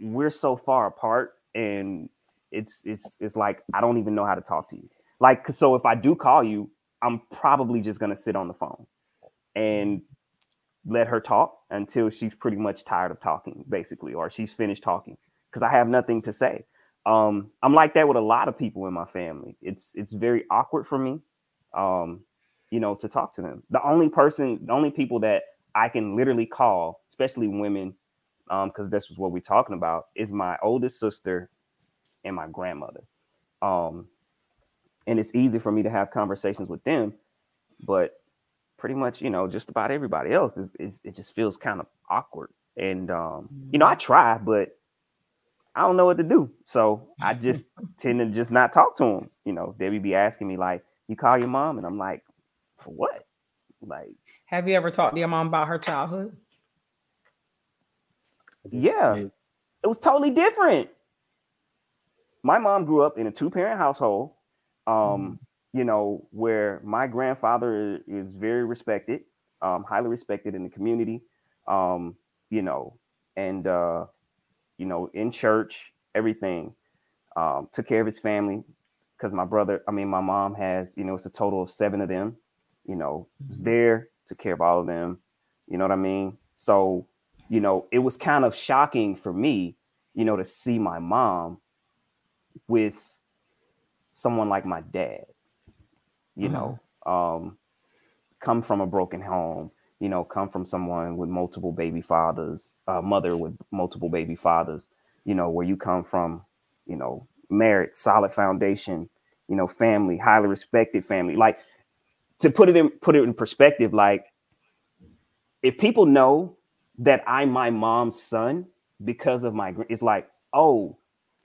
we're so far apart and it's it's it's like i don't even know how to talk to you. Like so if i do call you i'm probably just going to sit on the phone and let her talk until she's pretty much tired of talking basically or she's finished talking because i have nothing to say. Um i'm like that with a lot of people in my family. It's it's very awkward for me um you know to talk to them. The only person the only people that i can literally call especially women um because this was what we're talking about is my oldest sister and my grandmother um and it's easy for me to have conversations with them but pretty much you know just about everybody else is, is it just feels kind of awkward and um you know i try but I don't know what to do. So I just tend to just not talk to them. You know, Debbie be asking me like, "You call your mom?" and I'm like, "For what?" Like, Have you ever talked to your mom about her childhood? yeah, it was totally different. My mom grew up in a two parent household, um, you know, where my grandfather i- is very respected, um, highly respected in the community, um, you know, and uh, you know, in church, everything. Um, took care of his family because my brother, I mean, my mom has, you know, it's a total of seven of them. You know, was there, took care of all of them. You know what I mean? So, you know, it was kind of shocking for me, you know, to see my mom with someone like my dad. You know, um, come from a broken home, you know, come from someone with multiple baby fathers, a mother with multiple baby fathers, you know, where you come from, you know, merit, solid foundation, you know, family, highly respected family. Like to put it in put it in perspective, like if people know that I'm my mom's son, because of my. It's like, oh,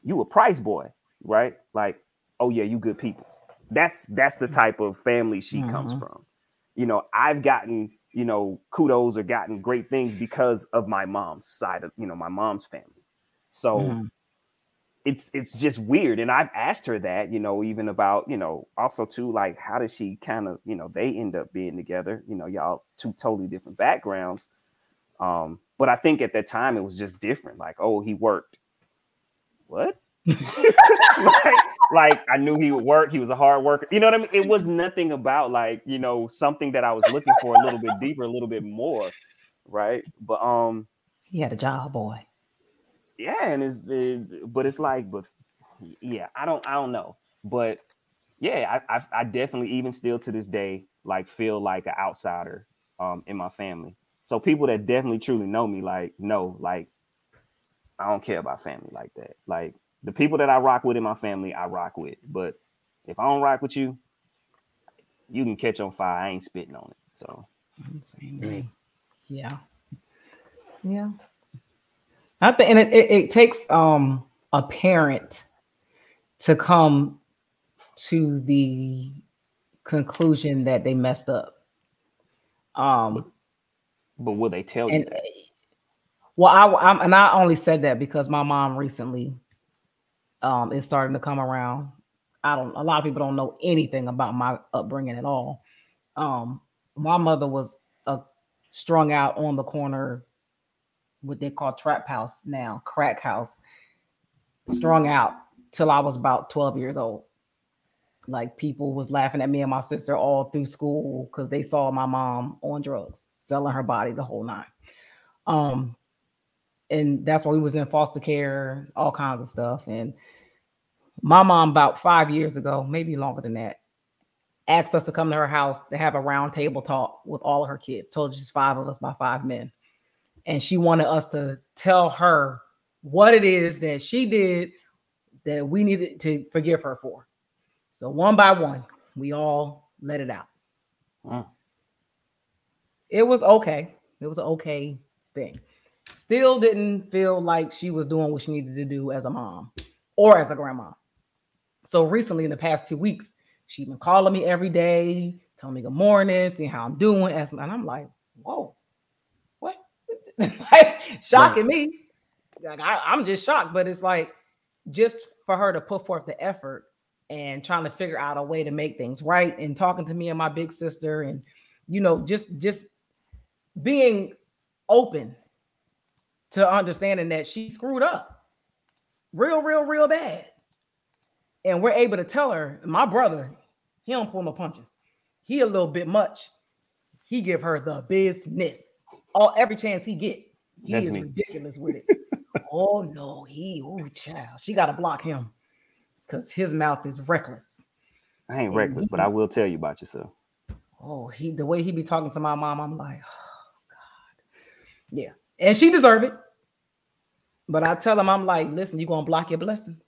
you a price boy, right? Like, oh yeah, you good people. That's that's the type of family she comes Mhm. from. You know, I've gotten you know kudos or gotten great things because of my mom's side of you know my mom's family. So Mhm. it's it's just weird and i've asked her that you know even about you know also too like how does she kind of you know they end up being together you know y'all two totally different backgrounds um but i think at that time it was just different like oh he worked what like, like i knew he would work he was a hard worker. You know what i mean? It was nothing about like you know something that i was looking for a little bit deeper a little bit more right? But um He had a job, boy. yeah and it's it, but it's like but yeah i don't i don't know. But yeah I, I i definitely even still to this day like feel like an outsider um in my family. So people that definitely truly know me like know like i don't care about family like that. Like the people that i rock with in my family i rock with but if i don't rock with you you can catch on fire i ain't spitting on it so Same Mm. way. Yeah. Yeah. I think, and it, it, it takes um a parent to come to the conclusion that they messed up. Um, but will they tell you that well, I I'm, and I only said that because my mom recently um is starting to come around. I don't. A lot of people don't know anything about my upbringing at all. Um, my mother was a strung out on the corner, what they call trap house now, crack house, strung out till I was about 12 years old. Like people was laughing at me and my sister all through school because they saw my mom on drugs, selling her body the whole nine. Um, and that's why we was in foster care, all kinds of stuff. And my mom, about five years ago, maybe longer than that, asked us to come to her house to have a round table talk with all of her kids. Told just five of us by five men. And she wanted us to tell her what it is that she did that we needed to forgive her for. So one by one, we all let it out. Mm. It was okay. It was an okay thing. Still didn't feel like she was doing what she needed to do as a mom or as a grandma. So recently, in the past two weeks, she's been calling me every day, telling me good morning, seeing how I'm doing, asking, and I'm like, whoa, what? like, shocking me. Like I, I'm just shocked, but it's like just for her to put forth the effort and trying to figure out a way to make things right and talking to me and my big sister and you know just just being open to understanding that she screwed up real real real bad. And we're able to tell her my brother he don't pull no punches. He a little bit much. He give her the business. All every chance he get he That's is me. ridiculous with it. Oh no he oh child. She got to block him because his mouth is reckless. I ain't And reckless but i will tell you about yourself. Oh, he the way he be talking to my mom, I'm like, oh God. Yeah. And she deserve it. But I tell him, I'm like, listen, you're gonna block your blessings.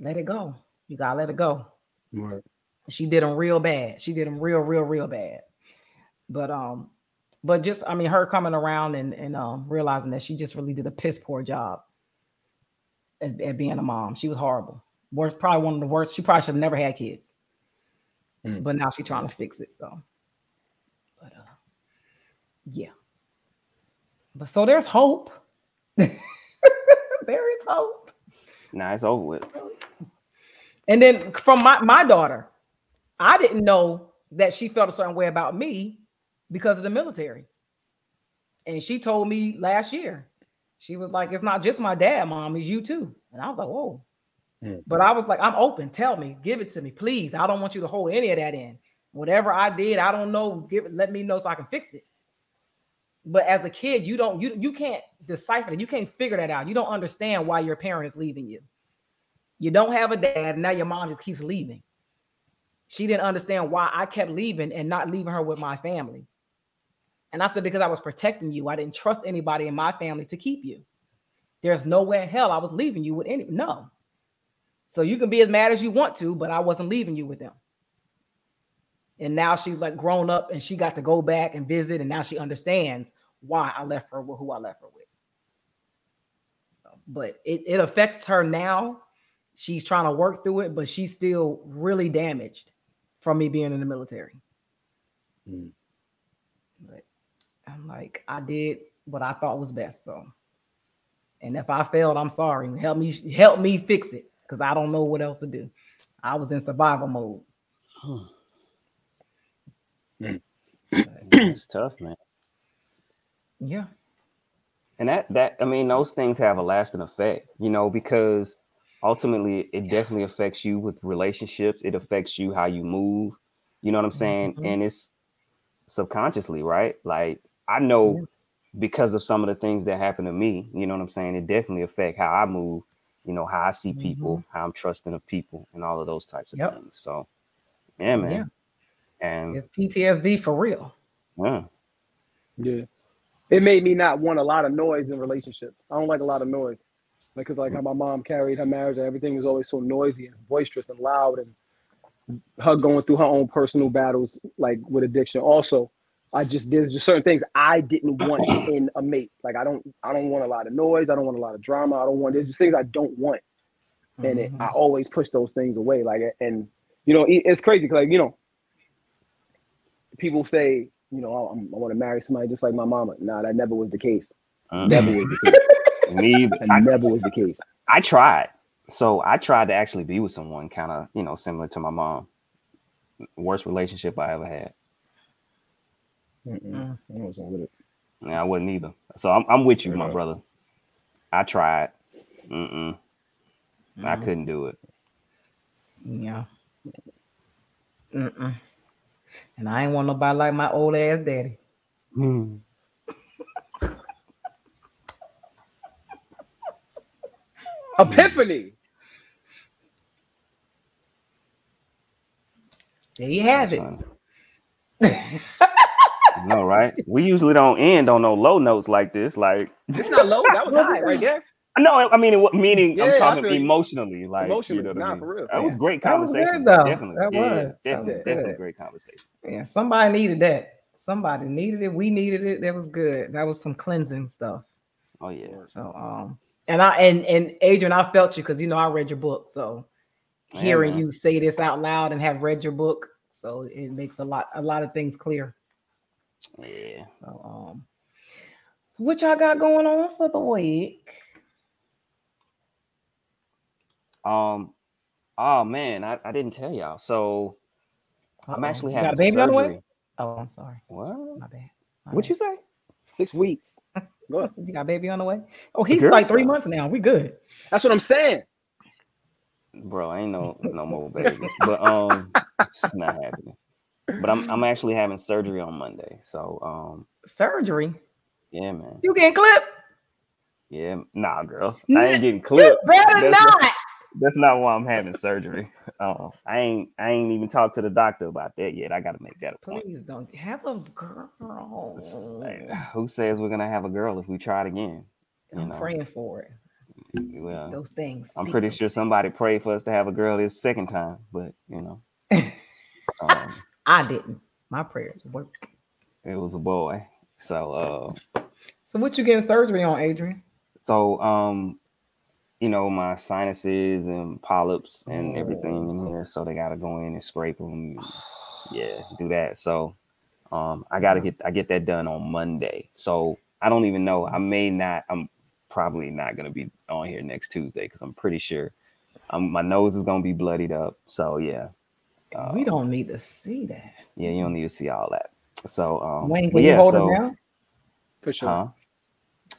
Let it go. You gotta let it go. Right. She did him real bad. She did him real, real, real bad. But um, but just I mean, her coming around and and um realizing that she just really did a piss poor job at, at being a mom. She was horrible. Worst, probably one of the worst. She probably should have never had kids. Mm. But now she's trying to fix it. So, but uh, yeah. But so there's hope. there is hope. nah it's over with And then from my, my daughter, I didn't know that she felt a certain way about me because of the military. And she told me last year, she was like, It's not just my dad, mom, it's you too. And I was like, Whoa. Mm. But I was like, I'm open. Tell me, give it to me, please. I don't want you to hold any of that in. Whatever I did, I don't know. Give it, let me know so I can fix it. But as a kid, you don't, you, you can't decipher it. You can't figure that out. You don't understand why your parent is leaving you. You don't have a dad, and now your mom just keeps leaving. She didn't understand why I kept leaving and not leaving her with my family. And I said, because I was protecting you. I didn't trust anybody in my family to keep you. There's no way in hell I was leaving you with any. No. So you can be as mad as you want to, but I wasn't leaving you with them. And now she's like grown up and she got to go back and visit. And now she understands why I left her with who I left her with. but it, it affects her now. She's trying to work through it, but she's still really damaged from me being in the military. Mm. But I'm like, I did what I thought was best. So, and if I failed, I'm sorry. Help me, help me fix it because I don't know what else to do. I was in survival mode. It's tough, man. Yeah. And that that I mean, those things have a lasting effect, you know, because ultimately it definitely affects you with relationships. It affects you how you move. You know what I'm saying? Mhm. And it's subconsciously, right? Like I know because of some of the things that happen to me, you know what I'm saying? It definitely affect how I move, you know, how I see people, how I'm trusting of people and all of those types of Yep. things. So yeah, man. Yeah. And It's PTSD for real. yeah. Yeah. It made me not want a lot of noise in relationships. I don't like a lot of noise. Like, cause like how my mom carried her marriage and everything was always so noisy and boisterous and loud and her going through her own personal battles, like with addiction. Also, I just there's just certain things I didn't want in a mate. Like I don't I don't want a lot of noise. I don't want a lot of drama. I don't want there's just things I don't want. And it, I mm-hmm. always push those things away. Like and you know, it- it's crazy because like, you know, people say, you know, oh, I'm, I want to marry somebody just like my mama. Nah, that never was the case. Mhm. Never was the case. Me, That I, never was the case. I tried. So I tried to actually be with someone kind of, you know, similar to my mom. Worst relationship I ever had. Mm-mm. I wasn't with it. Yeah, I wasn't either. So I'm, I'm with you, my Yeah. brother. I tried. Mm-mm. I Mhm. couldn't do it. Yeah. Mm-mm. And I ain't want nobody like my old ass daddy. Hmm. Epiphany. There you have That's it. no, right? We usually don't end on no low notes like this. Like, It's not low. That was high right there. No, I mean, it, meaning Yeah, I'm talking feel emotionally. Like, Emotionally, you know what nah, I mean? for real. That was Yeah. great That was conversation. good, though. Definitely. That yeah, was. That definitely, was definitely great conversation. Yeah, somebody needed that. Somebody needed it. We needed it. That was good. That was some cleansing stuff. Oh yeah. So um and I and and Adrian, I felt you because you know I read your book. So Yeah, hearing man. you say this out loud and have read your book, so it makes a lot a lot of things clear. Yeah. So um what y'all got going on for the week? Um. Oh man, I, I didn't tell y'all. So I'm Uh-oh. actually You got having a baby on the way? surgery. Oh, I'm sorry. What? My bad. My What bad. you say? Six weeks. Go ahead. You got a baby on the way? Oh, he's girl like three stuff. months now. We good. That's what I'm saying. Bro, I ain't no no more babies. But um it's not happening. But I'm I'm actually having surgery on Monday. So um Surgery. yeah, man. You getting clipped? Yeah, nah, girl. I ain't getting clipped. Better That's not. not, that's not why I'm having surgery. Uh, I ain't I ain't even talked to the doctor about that yet. I gotta make that a point. Please don't have a girl. Like, who says we're gonna have a girl if we try it again? You I'm know, praying for it. well, Those things. I'm pretty sure things. somebody prayed for us to have a girl this second time, but you know, um, I didn't. My prayers work. it was a boy. So uh So what you getting surgery on, Adrian? so um you know my sinuses and polyps and everything Oh. in here, so they gotta go in and scrape them. yeah, do that. So um I gotta get I get that done on Monday. So I don't even know. I may not. I'm probably not gonna be on here next Tuesday because I'm pretty sure um, my nose is gonna be bloodied up. So yeah, we um, don't need to see that. Yeah, you don't need to see all that. So um, Wayne, but can yeah, you hold so, it down? For sure. Huh?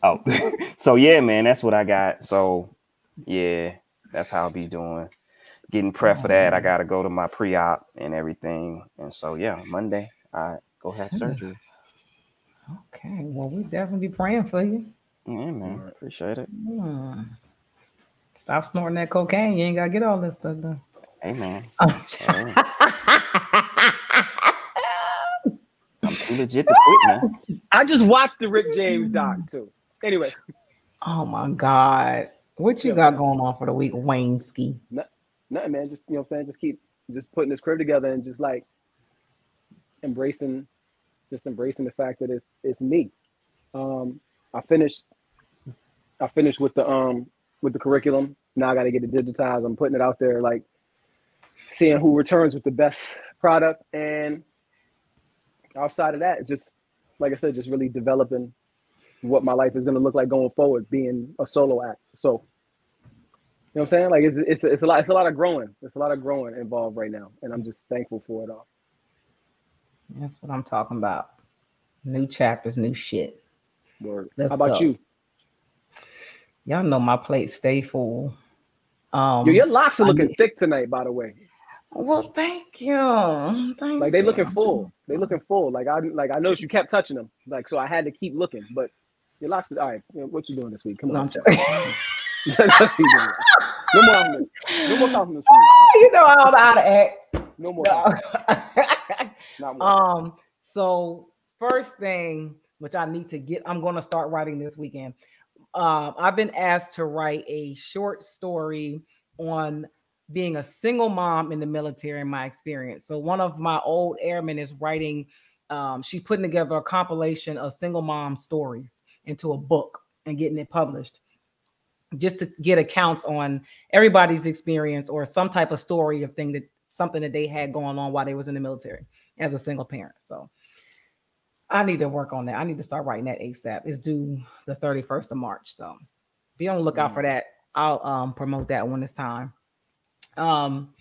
Oh, so yeah, man, that's what I got. So yeah, that's how I'll be doing. Getting prep for that. I gotta go to my pre-op and everything. And so yeah, Monday I go have surgery. Okay. Well, we definitely be praying for you. Yeah, man. Appreciate it. Hmm. Stop snorting that cocaine. You ain't gotta get all this stuff done. Hey man. Oh, I'm too legit to quit, man. I just watched the Rick James doc too. Anyway, oh my God. What you got going on for the week, Wayne Ski? nothing, man. Just you know what I'm saying? Just keep just putting this crib together and just like embracing just embracing the fact that it's it's me. Um I finished I finished with the um with the curriculum. Now I got to get it digitized. I'm putting it out there, like seeing who returns with the best product. And outside of that, just like I said, just really developing what my life is going to look like going forward, being a solo act. So, you know what I'm saying? Like it's it's it's a lot it's a lot of growing. It's a lot of growing involved right now, and I'm just thankful for it all. That's what I'm talking about. New chapters, new shit. Word. Let's How about go. you? Y'all know my plate stay full. Um, Yo, your locks are I looking thick tonight, by the way. well, thank you. Thank Like they you. looking full. They looking full. Like I like I noticed you kept touching them. Like so I had to keep looking. But your locks are all right. What you doing this week? Come I'm on. no more compliments. No more compliments for you know I don't know how to act. No more. No. More. um, so first thing which I need to get, I'm gonna start writing this weekend. Um, I've been asked to write a short story on being a single mom in the military and my experience. So one of my old airmen is writing, um, she's putting together a compilation of single mom stories into a book and getting it published just to get accounts on everybody's experience or some type of story of thing that something that they had going on while they was in the military as a single parent. So I need to work on that. I need to start writing that ASAP. It's due the 31st of March. So be on the lookout for that. I'll um promote that when it's time. Um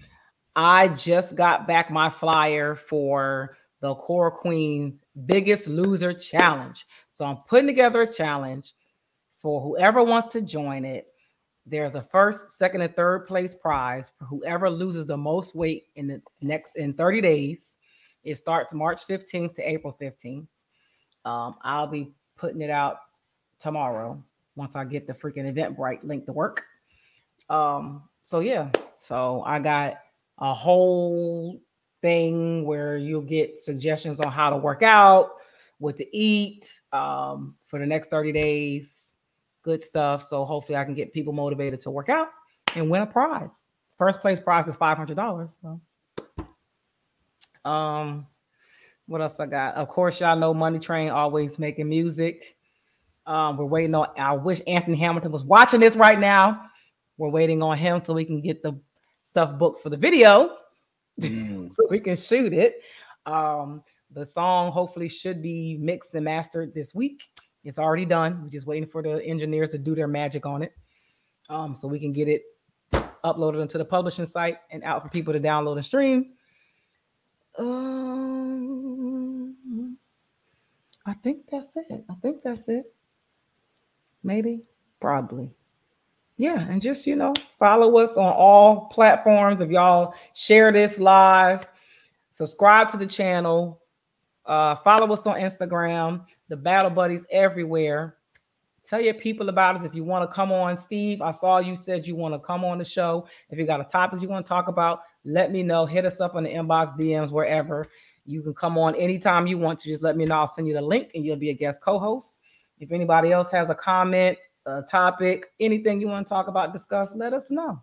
I just got back my flyer for the Core Queens Biggest Loser Challenge. So I'm putting together a challenge for whoever wants to join it. There's a first, second, and third place prize for whoever loses the most weight in the next in 30 days. It starts March 15th to April 15th. Um, I'll be putting it out tomorrow once I get the freaking Eventbrite link to work. Um, so yeah, so I got a whole thing where you'll get suggestions on how to work out, what to eat um, for the next 30 days. Good stuff. So hopefully I can get people motivated to work out and win a prize. First place prize is $500. So um what else I got? Of course, y'all know Money Train always making music. Um, we're waiting on. I wish Anthony Hamilton was watching this right now. We're waiting on him so we can get the stuff booked for the video, so we can shoot it. Um, the song hopefully should be mixed and mastered this week. It's already done. We're just waiting for the engineers to do their magic on it, um, so we can get it uploaded into the publishing site and out for people to download and stream. Um, I think that's it. I think that's it. Maybe, probably. Yeah, and just you know, follow us on all platforms. If y'all share this live, subscribe to the channel, uh, follow us on Instagram, the Battle Buddies everywhere. Tell your people about us if you want to come on. Steve, I saw you said you want to come on the show. If you got a topic you want to talk about, let me know. Hit us up on the inbox, DMs, wherever. You can come on anytime you want to. Just let me know. I'll send you the link and you'll be a guest co host. If anybody else has a comment, a topic, anything you want to talk about, discuss, let us know.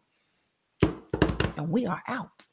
And we are out.